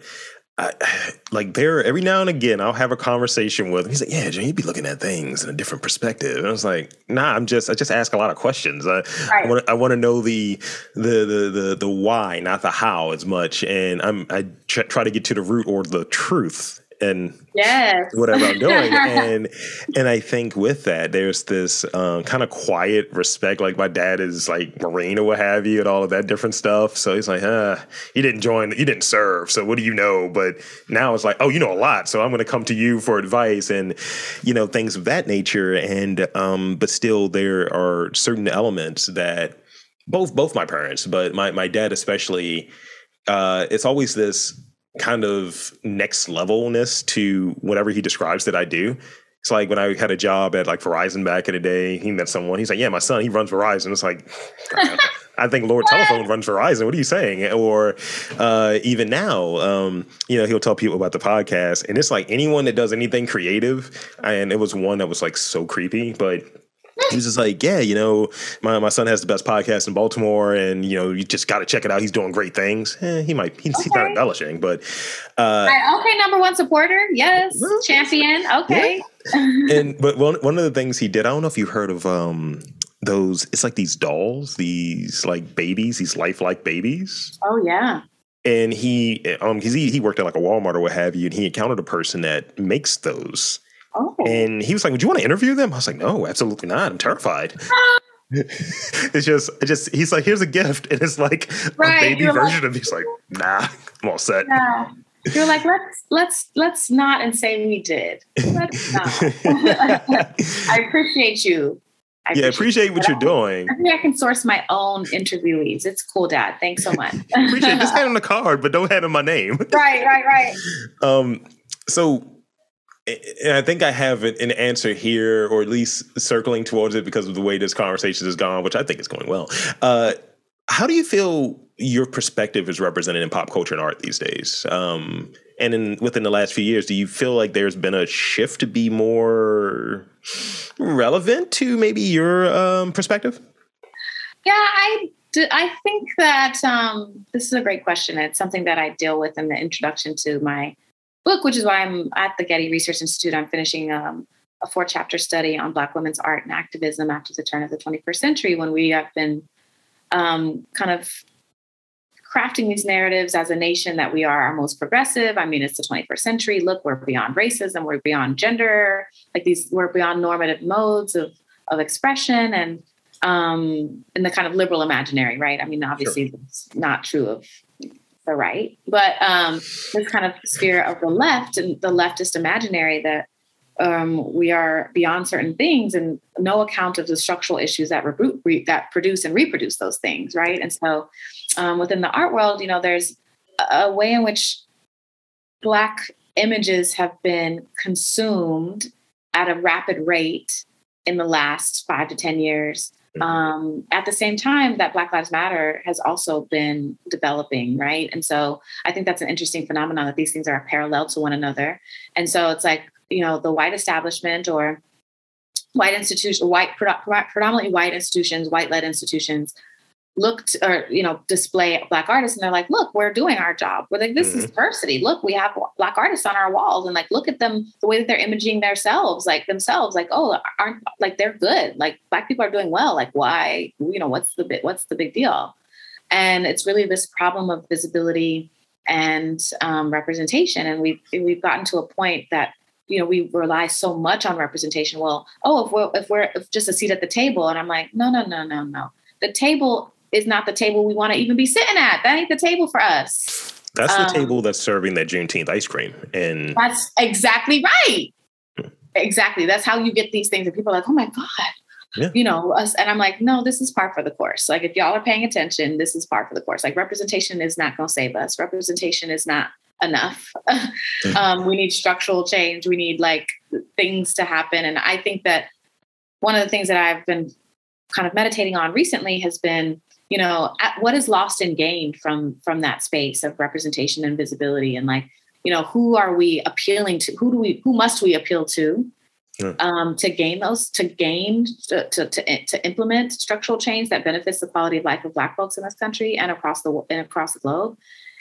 I, like there every now and again I'll have a conversation with him. He's like, "Yeah, Jay, you'd be looking at things in a different perspective." And I was like, "Nah, I'm just I just ask a lot of questions. I right. I want I want to know the, the the the the why, not the how, as much. And I'm I try to get to the root or the truth and yes. whatever I'm doing. and and I think with that, there's this um, kind of quiet respect. Like my dad is like Marine or what have you, and all of that different stuff. So he's like, uh, you didn't join, you didn't serve. So what do you know? But now it's like, oh, you know a lot. So I'm going to come to you for advice and you know things of that nature. And um, but still, there are certain elements that both both my parents, but my my dad especially. Uh, it's always this kind of next levelness to whatever he describes that I do. It's like when I had a job at like Verizon back in the day, he met someone. He's like, "Yeah, my son, he runs Verizon." It's like, I think Lord Telephone runs Verizon. What are you saying? Or uh, even now, um, you know, he'll tell people about the podcast, and it's like anyone that does anything creative. And it was one that was like so creepy, but he was just like, yeah, you know, my, my son has the best podcast in Baltimore, and you know, you just got to check it out. He's doing great things. Eh, he might he's, okay. he's, not embellishing, but uh, okay, number one supporter, yes, well, champion, okay. Yeah. and but one one of the things he did, I don't know if you heard of um those. It's like these dolls, these like babies, these lifelike babies. Oh yeah. And he, um, because he he worked at like a Walmart or what have you, and he encountered a person that makes those Oh. And he was like, Would you want to interview them? I was like, No, absolutely not. I'm terrified. it's just, it just, he's like, Here's a gift. And it's like right. a baby You're version like, of He's like, Nah, I'm all set. Yeah. You're like, let's let's let's not and say we did. Let's not. I appreciate you. I yeah, appreciate, appreciate what you're doing. I think I can source my own interviewees. It's cool, Dad. Thanks so much. appreciate it. Just hand him the card, but don't hand him my name. right, right, right. Um, so I think I have an answer here, or at least circling towards it because of the way this conversation has gone, which I think is going well. Uh, how do you feel your perspective is represented in pop culture and art these days? Um, and in within the last few years, do you feel like there's been a shift to be more relevant to maybe your um, perspective? Yeah, I I think that um, this is a great question. It's something that I deal with in the introduction to my book, which is why I'm at the Getty Research Institute. I'm finishing um, a four chapter study on Black women's art and activism after the turn of the 21st century, when we have been um, kind of crafting these narratives as a nation that we are our most progressive. I mean, it's the 21st century. Look, we're beyond racism, we're beyond gender, like these, we're beyond normative modes of, of expression and um, in the kind of liberal imaginary, right? I mean, obviously, sure. it's not true of the right, but um, this kind of sphere of the left and the leftist imaginary that um, we are beyond certain things and no account of the structural issues that reboot, re, that produce and reproduce those things, right? And so um, within the art world, you know, there's a way in which Black images have been consumed at a rapid rate in the last five to 10 years. Mm-hmm. Um, at the same time, that Black Lives Matter has also been developing, right? And so I think that's an interesting phenomenon that these things are parallel to one another. And so it's like, you know, the white establishment or white institutions, white, predominantly white institutions, white led institutions looked or you know display black artists and they're like look we're doing our job. We're like this mm-hmm. is diversity. Look we have black artists on our walls and like look at them the way that they're imaging themselves like themselves like oh aren't like they're good. Like black people are doing well. Like why you know what's the bit what's the big deal? And it's really this problem of visibility and um, representation and we've we've gotten to a point that you know we rely so much on representation. Well oh if we're if we're if just a seat at the table and i'm like no no no no no. The table is not the table we want to even be sitting at. That ain't the table for us. That's the um, table that's serving that Juneteenth ice cream. And that's exactly right. Hmm. Exactly. That's how you get these things. And people are like, oh my God. Yeah. You know, us, and I'm like, no, this is part for the course. Like, if y'all are paying attention, this is part for the course. Like, representation is not going to save us. Representation is not enough. um, we need structural change. We need like things to happen. And I think that one of the things that I've been kind of meditating on recently has been you know what is lost and gained from from that space of representation and visibility? And like you know who are we appealing to? Who do we who must we appeal to um, to gain those to gain to, to, to, to, implement structural change that benefits the quality of life of black folks in this country and across the and across the globe?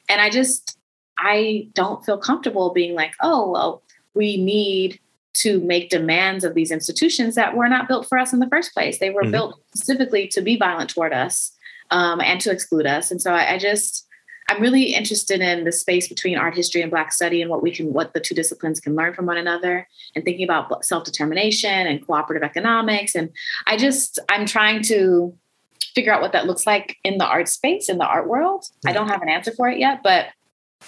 And i just i don't feel comfortable being like oh well we need to make demands of these institutions that were not built for us in the first place. They were mm-hmm. built specifically to be violent toward us um, and to exclude us. And so I, I just, I'm really interested in the space between art history and Black study and what we can, what the two disciplines can learn from one another, and thinking about self determination and cooperative economics. And I just, I'm trying to figure out what that looks like in the art space, in the art world. I don't have an answer for it yet, but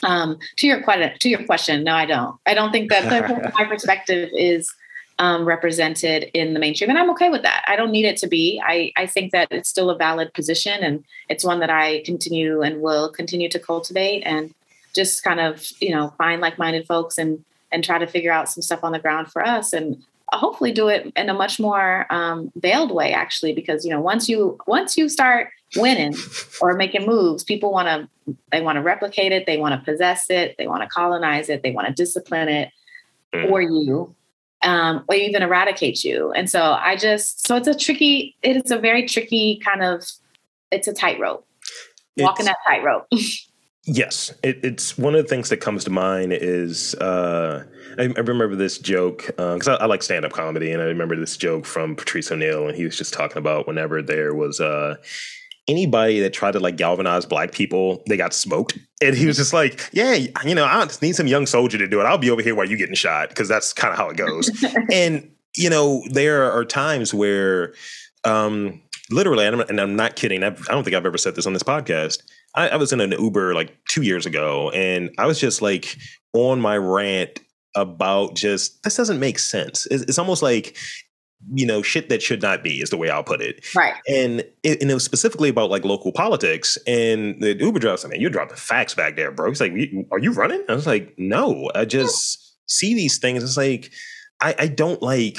um, to your question, to your question, no, I don't. I don't think that my perspective is um, represented in the mainstream. And I'm okay with that. I don't need it to be. I, I think that it's still a valid position and it's one that I continue and will continue to cultivate and just kind of, you know, find like-minded folks and and try to figure out some stuff on the ground for us and hopefully do it in a much more um, veiled way actually because you know once you once you start winning or making moves people want to they want to replicate it they want to possess it they want to colonize it they want to discipline it mm. for you um, or even eradicate you. And so I just, so it's a tricky, it is a very tricky kind of, it's a tightrope, walking that tightrope. yes. It, it's one of the things that comes to mind is, uh, I, I remember this joke because uh, I, I, like stand up comedy, and I remember this joke from Patrice O'Neal and he was just talking about whenever there was uh, anybody that tried to like galvanize black people, they got smoked. And he was just like, yeah, you know, I need some young soldier to do it. I'll be over here while you're getting shot because that's kind of how it goes. and, you know, there are times where, um, literally, and I'm, and I'm not kidding. I've, I do not think I've ever said this on this podcast. I, I was in an Uber like two years ago and I was just like on my rant about just this doesn't make sense. It's, it's, almost like you know, shit that should not be is the way I'll put it. Right. And it, and it was specifically about like local politics. And the Uber driver I mean, you're dropping facts back there, bro." He's like, "Are you running?" I was like, "No, I just see these things." It's like I, I don't like.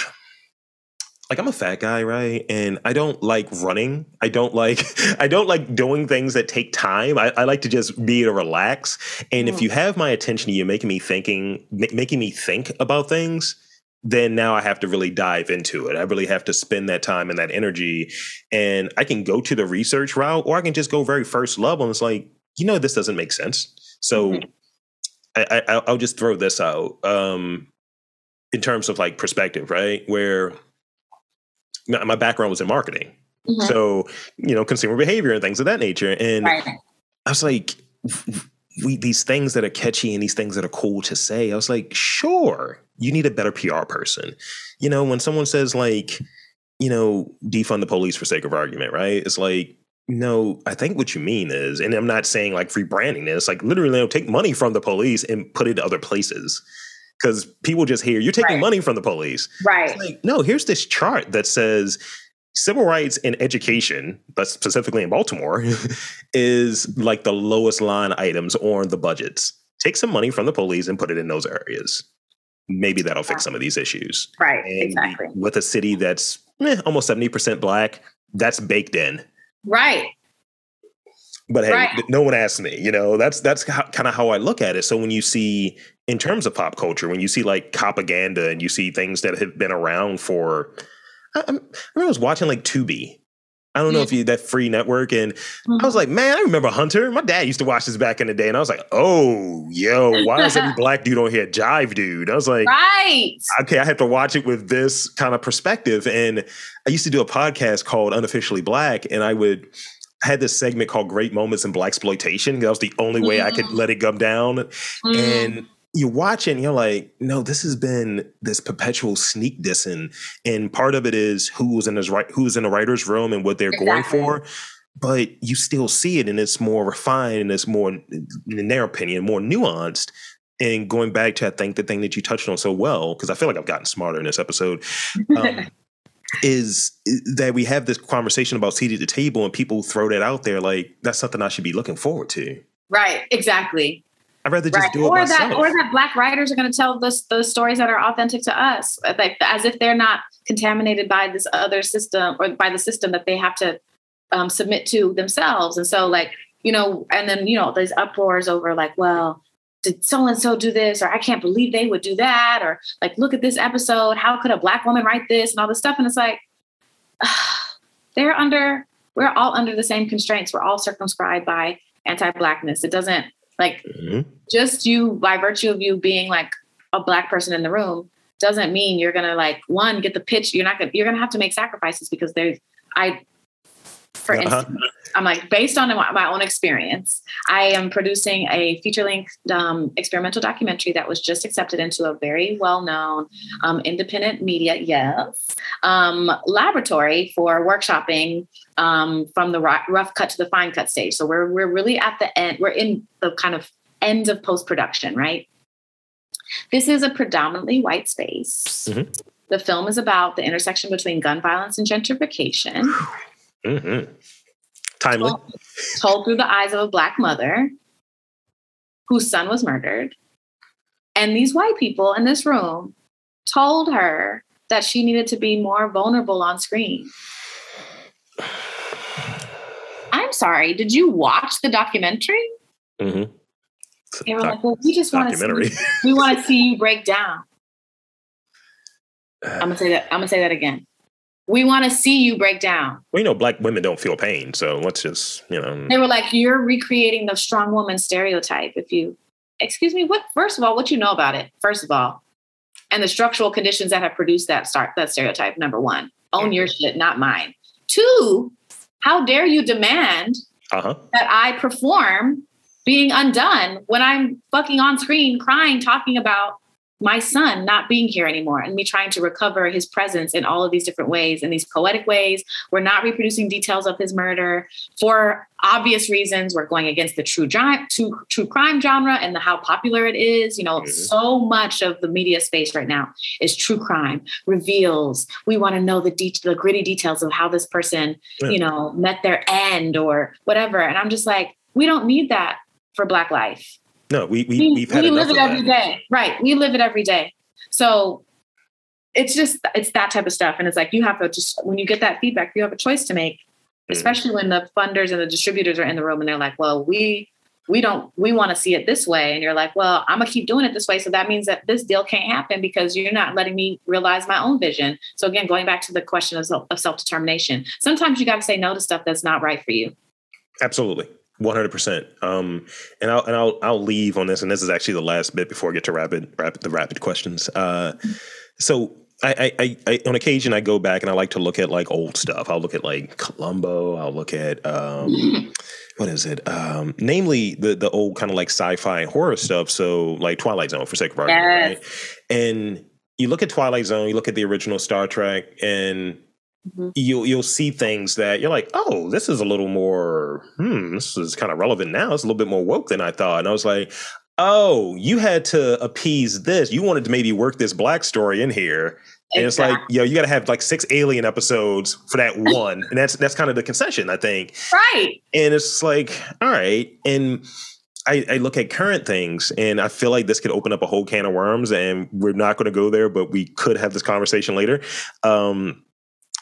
Like I'm a fat guy, right? And I don't like running. I don't like I don't like doing things that take time. I, I like to just be to relax. And mm. if you have my attention, you're making me thinking, making me think about things then now I have to really dive into it. I really have to spend that time and that energy. And I can go to the research route or I can just go very first level. And it's like, you know, this doesn't make sense. So mm-hmm. I, I, will just throw this out um, in terms of like perspective, right? Where my background was in marketing. Mm-hmm. So, you know, consumer behavior and things of that nature. And right. I was like, we these things that are catchy and these things that are cool to say. I was like, sure, you need a better PR person. You know, when someone says like, you know, defund the police for sake of argument, right? It's like, no, I think what you mean is, and I'm not saying like free branding this, like literally you take money from the police and put it other places. Because people just hear you're taking right. money from the police. Right. Like, no, here's this chart that says civil rights and education, but specifically in Baltimore, is like the lowest line items on the budgets take some money from the police and put it in those areas. Maybe that'll fix some of these issues. Right. And exactly. With a city that's eh, almost 70% black, that's baked in. Right. But hey, Right. no one asked me. You know, that's that's kind of how I look at it. So when you see, in terms of pop culture, when you see like propaganda and you see things that have been around for, I, I'm- remember I was watching like Tubi. I don't know Mm. if you that free network, and Mhm. I was like, man, I remember Hunter. My dad used to watch this back in the day, and I was like, oh, yo, why is every black dude on here jive dude? I was like, right. okay, I have to watch it with this kind of perspective. And I used to do a podcast called Unofficially Black, and I would I had this segment called Great Moments in Black Exploitation. That was the only way I could Mm. let it come down. Mm. And you watch it and you're like, no, this has been this perpetual sneak dissing. And part of it is who was in his right who's in the writer's room and what they're going for. But you still see it and it's more refined and it's more, in their opinion, more nuanced. And going back to I think the thing that you touched on so well, because I feel like I've gotten smarter in this episode, um, is that we have this conversation about seat at the table and people throw that out there like that's something I should be looking forward to. right. Exactly. I'd rather just right. do it or myself. that or that black writers are going to tell this those stories that are authentic to us like as if they're not contaminated by this other system or by the system that they have to um, submit to themselves. And so like you know and then you know there's uproars over like well did so and so do this? Or i can't believe they would do that. Or like look at this episode. How could a black woman write this? And all this stuff. And it's like they're under we're all under the same constraints. We're all circumscribed by anti-blackness. It doesn't like Mhm. just you by virtue of you being like a black person in the room doesn't mean you're gonna like one get the pitch you're not gonna you're gonna have to make sacrifices because there's i for Uh-huh. instance i'm like based on my own experience i am producing a feature length um, experimental documentary that was just accepted into a very well-known um, independent media yes um, laboratory for workshopping um, from the rough cut to the fine cut stage so we're we're really at the end we're in the kind of end of post production right this is a predominantly white space. Mhm. The film is about the intersection between gun violence and gentrification, Mhm. Timely. told, told through the eyes of a black mother whose son was murdered. And these white people in this room told her that she needed to be more vulnerable on screen. I'm sorry, did you watch the documentary? Mm-hmm. They were Doc- like, well, we just want to see, we want to see you break down. I'm gonna say that. I'm gonna say that again. We want to see you break down. well, you know, black women don't feel pain, so let's just, you know. They were like, you're recreating the strong woman stereotype. If you, excuse me, what? First of all, what you know about it? First of all, and the structural conditions that have produced that start that stereotype. Number one, own your shit, not mine. Two, how dare you demand Uh huh. that I perform being undone when I'm fucking on screen crying, talking about my son not being here anymore and me trying to recover his presence in all of these different ways, in these poetic ways. We're not reproducing details of his murder for obvious reasons. We're going against the true, true, true crime genre and the, how popular it is. You know, Mhm. so much of the media space right now is true crime, reveals. We want to know the, de- the gritty details of how this person Yeah. you know, met their end or whatever. And I'm just like, we don't need that for Black life. No, we, we, We, we've had we live it every day. Right. We live it every day. So it's just, it's that type of stuff. And it's like, you have to just, when you get that feedback, you have a choice to make, Mhm. especially when the funders and the distributors are in the room and they're like, well, we, we don't, we want to see it this way. And you're like, well, I'm gonna keep doing it this way. So that means that this deal can't happen because you're not letting me realize my own vision. So again, going back to the question of, of self-determination, sometimes you got to say no to stuff that's not right for you. Absolutely. One hundred percent. Um, and I'll and I'll I'll leave on this, and this is actually the last bit before I get to rapid rapid the rapid questions. Uh, so I, I, I, I on occasion I go back and I like to look at like old stuff. I'll look at like Columbo. I'll look at um, what is it? Um, namely the the old kind of like sci-fi horror stuff. So like Twilight Zone, for sake of argument, Yes. right? And you look at Twilight Zone, you look at the original Star Trek, and Mhm. you'll you'll see things that you're like, oh, this is a little more, hmm, this is kind of relevant now. It's a little bit more woke than I thought. And I was like, oh, you had to appease this. You wanted to maybe work this black story in here. And it's like, yo, you got to have like six alien episodes for that one, and that's that's kind of the concession, I think. right. And it's like, all right. And I, I, look at current things and I feel like this could open up a whole can of worms and we're not going to go there, but we could have this conversation later. Um,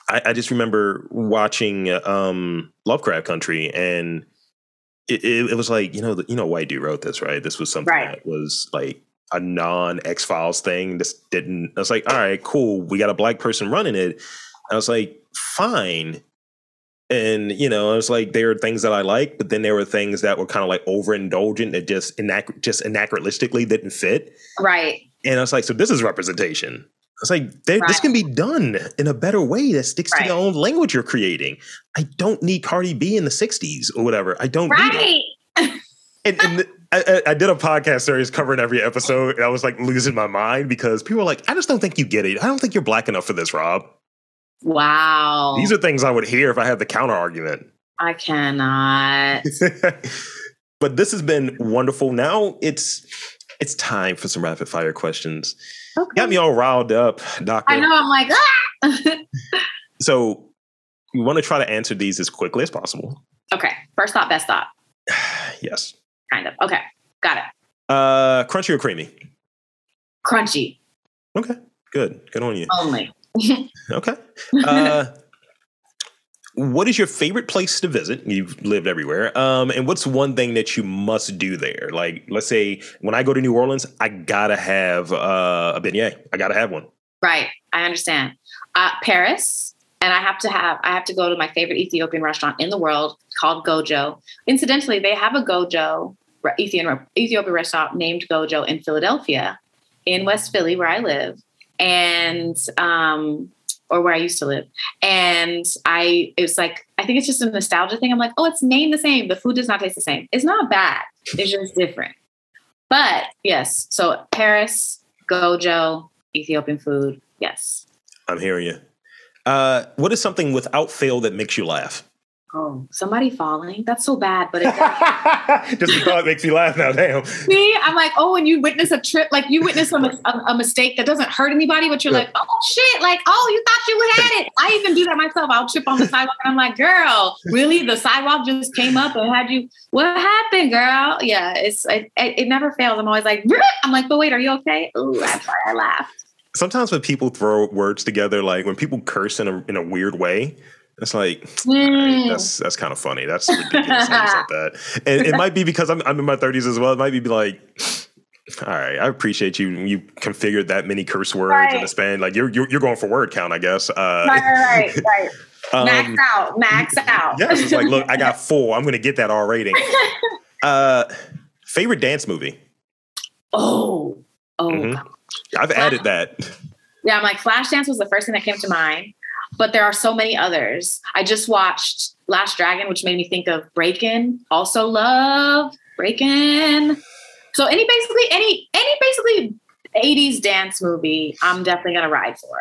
I, I, just remember watching um, Lovecraft Country and it, it, it, was like, you know, the, you know, White Dude wrote this, right? This was something right. that was like a non X Files thing. This didn't, I was like, all right, cool. We got a black person running it. I was like, fine and you know it was like there are things that i like but then there were things that were kind of like overindulgent that just inaccurate just anachronistically didn't fit right and i was like so this is representation it's like right. this can be done in a better way that sticks right. to your own language you're creating i don't need cardi b in the 60s or whatever i don't right. need it and, and I, I, did a podcast series covering every episode and i was like losing my mind because people are like i just don't think you get it i don't think you're black enough for this rob Wow. These are things I would hear if I had the counter argument. I cannot. but this has been wonderful. Now it's it's time for some rapid fire questions. Okay. Got me all riled up, Doctor. I know. I'm like, ah! so we want to try to answer these as quickly as possible. Okay. First thought, best thought. yes. Kind of. Okay. Got it. Uh, crunchy or creamy? Crunchy. Okay. Good. Good on you. Only okay. Uh, what is your favorite place to visit? You've lived everywhere. Um, and what's one thing that you must do there? Like, let's say when I go to New Orleans, I gotta have uh, a beignet. I gotta have one. Right. I understand. Uh, Paris, and I have to have I have to go to my favorite Ethiopian restaurant in the world called Gojo. Incidentally, they have a Gojo Ethiopian Ethiopian restaurant named Gojo in Philadelphia, in West Philly, where I live and um, or where I used to live. And I, it was like, I think it's just a nostalgia thing. I'm like, oh, it's named the same. The food does not taste the same. It's not bad. It's just different. But yes, so Paris, Gojo, Ethiopian food. Yes. I'm hearing you. Uh, what is something without fail that makes you laugh? Oh, somebody falling. That's so bad, but it just the thought makes me laugh now. Damn. See, I'm like, oh, and you witness a trip, like you witness a, a, a mistake that doesn't hurt anybody, but you're yeah. like, oh shit, like, oh, you thought you had it. I even do that myself. I'll trip on the sidewalk, and I'm like, girl, really? The sidewalk just came up and had you. What happened, girl? Yeah, it's it, it, never fails. I'm always like, I'm like, but wait, are you okay? Ooh, that's why I laughed. Sometimes when people throw words together, like when people curse in a in a weird way, it's like mm. that's that's kind of funny. That's ridiculous like that. And it might be because I'm I'm in my 30s as well. It might be like, all right, I appreciate you. You configured that many curse words right. in a span. Like you're, you're, you're going for word count, I guess. Uh, right, right, right. Um, max out, max out. yes, it's like, look, I got four. I'm going to get that R rating. uh, favorite dance movie? Oh, oh. Mm-hmm. I've added that. Yeah, I'm like Flashdance was the first thing that came to mind but there are so many others. I just watched Last Dragon, which made me think of Breakin'. Also love Breakin'. So any basically any any basically 80s dance movie, I'm definitely gonna ride for.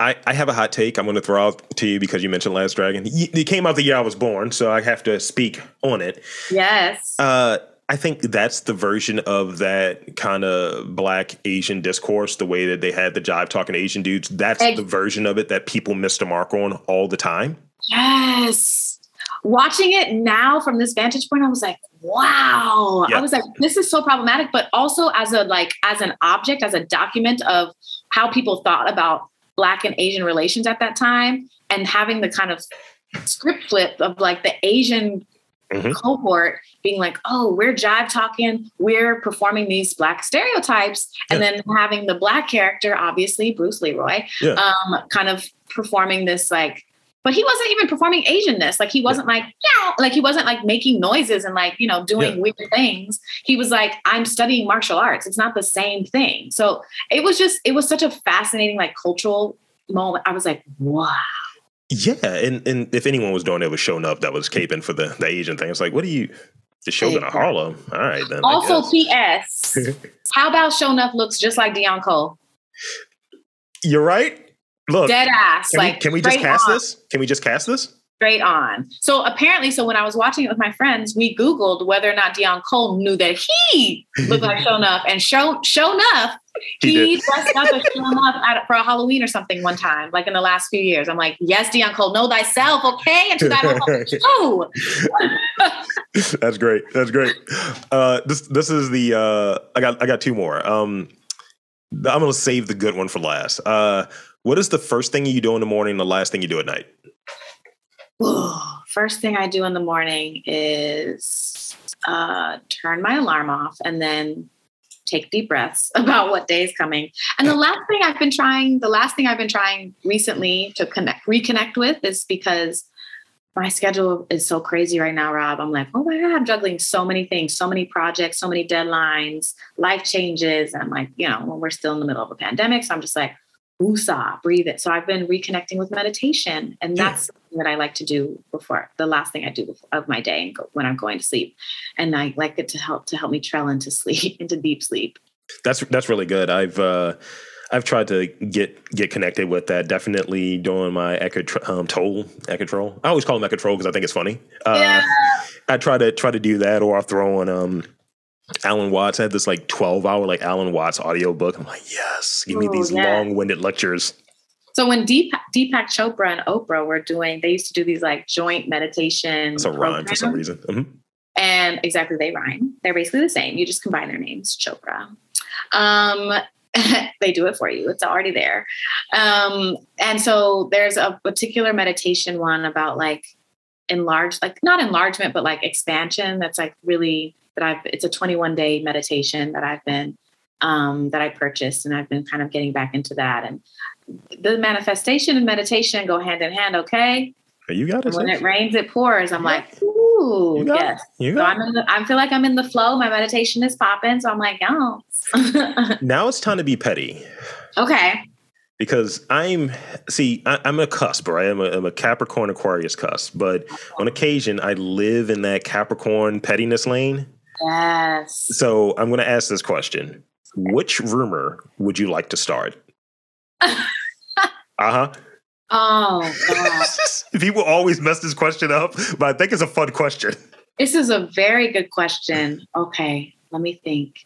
I, I have a hot take I'm going to throw out to you because you mentioned Last Dragon. It came out the year I was born, so I have to speak on it. Yes. Uh, I think that's the version of that kind of black Asian discourse, the way that they had the jive talking to Asian dudes. That's the version of it that people miss the mark on all the time. Yes. Watching it now from this vantage point, I was like, wow. I was like, this is so problematic, but also as a like as an object, as a document of how people thought about black and Asian relations at that time and having the kind of script flip of like the Asian mm-hmm. cohort being like, oh, we're jive talking, we're performing these black stereotypes, and then having the black character, obviously Bruce Leroy, yeah. um, kind of performing this like but he wasn't even performing Asianness. Like he wasn't yeah. like, yeah, like he wasn't like making noises and like, you know, doing yeah. weird things. He was like, I'm studying martial arts. It's not the same thing. So it was just, it was such a fascinating, like cultural moment. I was like, wow. Yeah, and and if anyone was doing it, was showing up that was caping for the the Asian thing. It's like, what do you? The show's in Harlem. All right, then. Also, P.S. how about Sho'nuff looks just like Deon Cole? You're right. Look, dead ass. Can like, we, can we just cast on. this? Can we just cast this? Straight on. So apparently, so when I was watching it with my friends, we Googled whether or not Deon Cole knew that he looked like Sho'nuff, and Show Sho'nuff he, he dressed up as at, for a Halloween or something one time, like in the last few years. I'm like, yes, Deon Cole, know thyself, okay? And to that oh. That's great. That's great. Uh, this this is the uh, I got I got two more. Um, I'm gonna save the good one for last. Uh, what is the first thing you do in the morning? the last thing you do at night? first thing I do in the morning is uh, turn my alarm off and then take deep breaths about what day is coming. And the last thing I've been trying, the last thing I've been trying recently to connect, reconnect with is because my schedule is so crazy right now, Rob. I'm like, oh my God, I'm juggling so many things, so many projects, so many deadlines, life changes. And I'm like, you know, when we're still in the middle of a pandemic. So I'm just like, woosah, breathe it. So I've been reconnecting with meditation. And that's yeah. what I like to do before the last thing I do of my day and when I'm going to sleep. And I like it to help to help me trail into sleep, into deep sleep. That's that's really good. I've uh I've tried to get get connected with that. Definitely doing my Eckhart um, Eckhart Troll. I always call them Troll because I think it's funny. Uh, yeah. I try to try to do that, or I'll throw on um, Alan Watts. I had this like twelve hour like Alan Watts audio book. I'm like, yes, give me oh, these yeah. long winded lectures. So when Deep, Deepak Chopra and Oprah were doing, they used to do these like joint meditation. That's a rhyme for some reason. Mm-hmm. And exactly, they rhyme. They're basically the same. You just combine their names, Chopra. Um, they do it for you. It's already there. Um, and so there's a particular meditation one about like enlarge, like not enlargement, but like expansion. That's like really that I've. It's a 21 day meditation that I've been um, that I purchased, and I've been kind of getting back into that. And the manifestation and meditation go hand in hand. Okay. You got it. When it rains, it pours. I'm like, ooh, yes. It. so I'm in the, I feel like I'm in the flow. My meditation is popping. So I'm like, oh, now it's time to be petty. Okay. Because I'm, see, I, am a cusp, right? I'm a, I'm a Capricorn Aquarius cusp, but on occasion I live in that Capricorn pettiness lane. Yes. So I'm going to ask this question Which rumor would you like to start? uh huh. Oh, God. People always mess this question up, but I think it's a fun question. This is a very good question. Okay, let me think.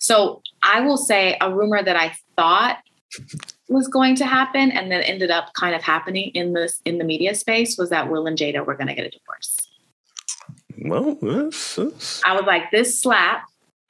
So I will say a rumor that I thought was going to happen and then ended up kind of happening in this in the media space was that Will and Jada were going to get a divorce. Well, that's, that's... I was like, this slap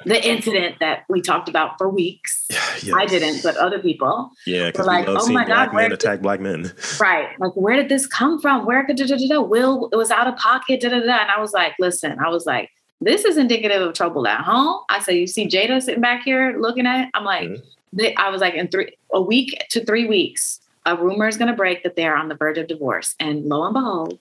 the incident that we talked about for weeks. Yes. I didn't, but other people. Yeah, because like, oh my God, men attack black men. Right. Like, where did this come from? Where could da, da, da, Will it was out of pocket, da, da, da. And I was like, listen, I was like, this is indicative of trouble at home. I said, you see Jada sitting back here looking at it. I'm like, mm-hmm. I was like, in three a week to three weeks, a rumor is going to break that they're on the verge of divorce. And lo and behold.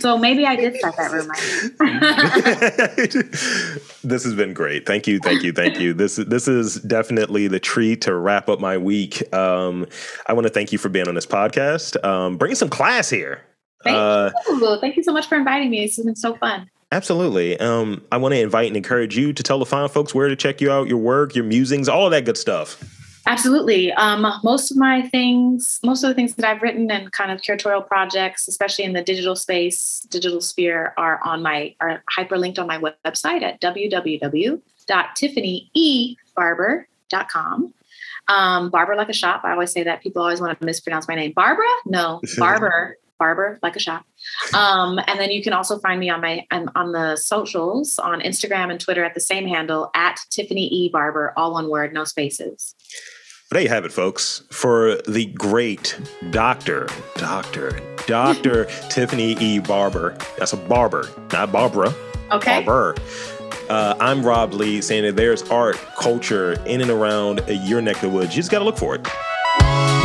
so maybe I did start that rumor. this has been great. Thank you. Thank you. Thank you. This, this is definitely the treat to wrap up my week. Um, I want to thank you for being on this podcast. Um, bringing some class here. Thank uh, you. Thank you so much for inviting me. This has been so fun. Absolutely. Um, I want to invite and encourage you to tell the fine folks where to check you out, your work, your musings, all of that good stuff. Absolutely. Um, most of my things, most of the things that I've written and kind of curatorial projects, especially in the digital space, digital sphere, are on my are hyperlinked on my website at www.tiffanyebarber.com. Um, Barber like a shop. I always say that people always want to mispronounce my name. Barbara? No, Barber barber like a shop um, and then you can also find me on my on the socials on instagram and twitter at the same handle at tiffany e. Barber all one word no spaces. But there you have it folks. For the great doctor doctor dr tiffany e. Barber that's a barber not barbara okay. barber. Uh, I'm Rob Lee saying that there's art, culture in and around your neck of the woods. You just got to look for it.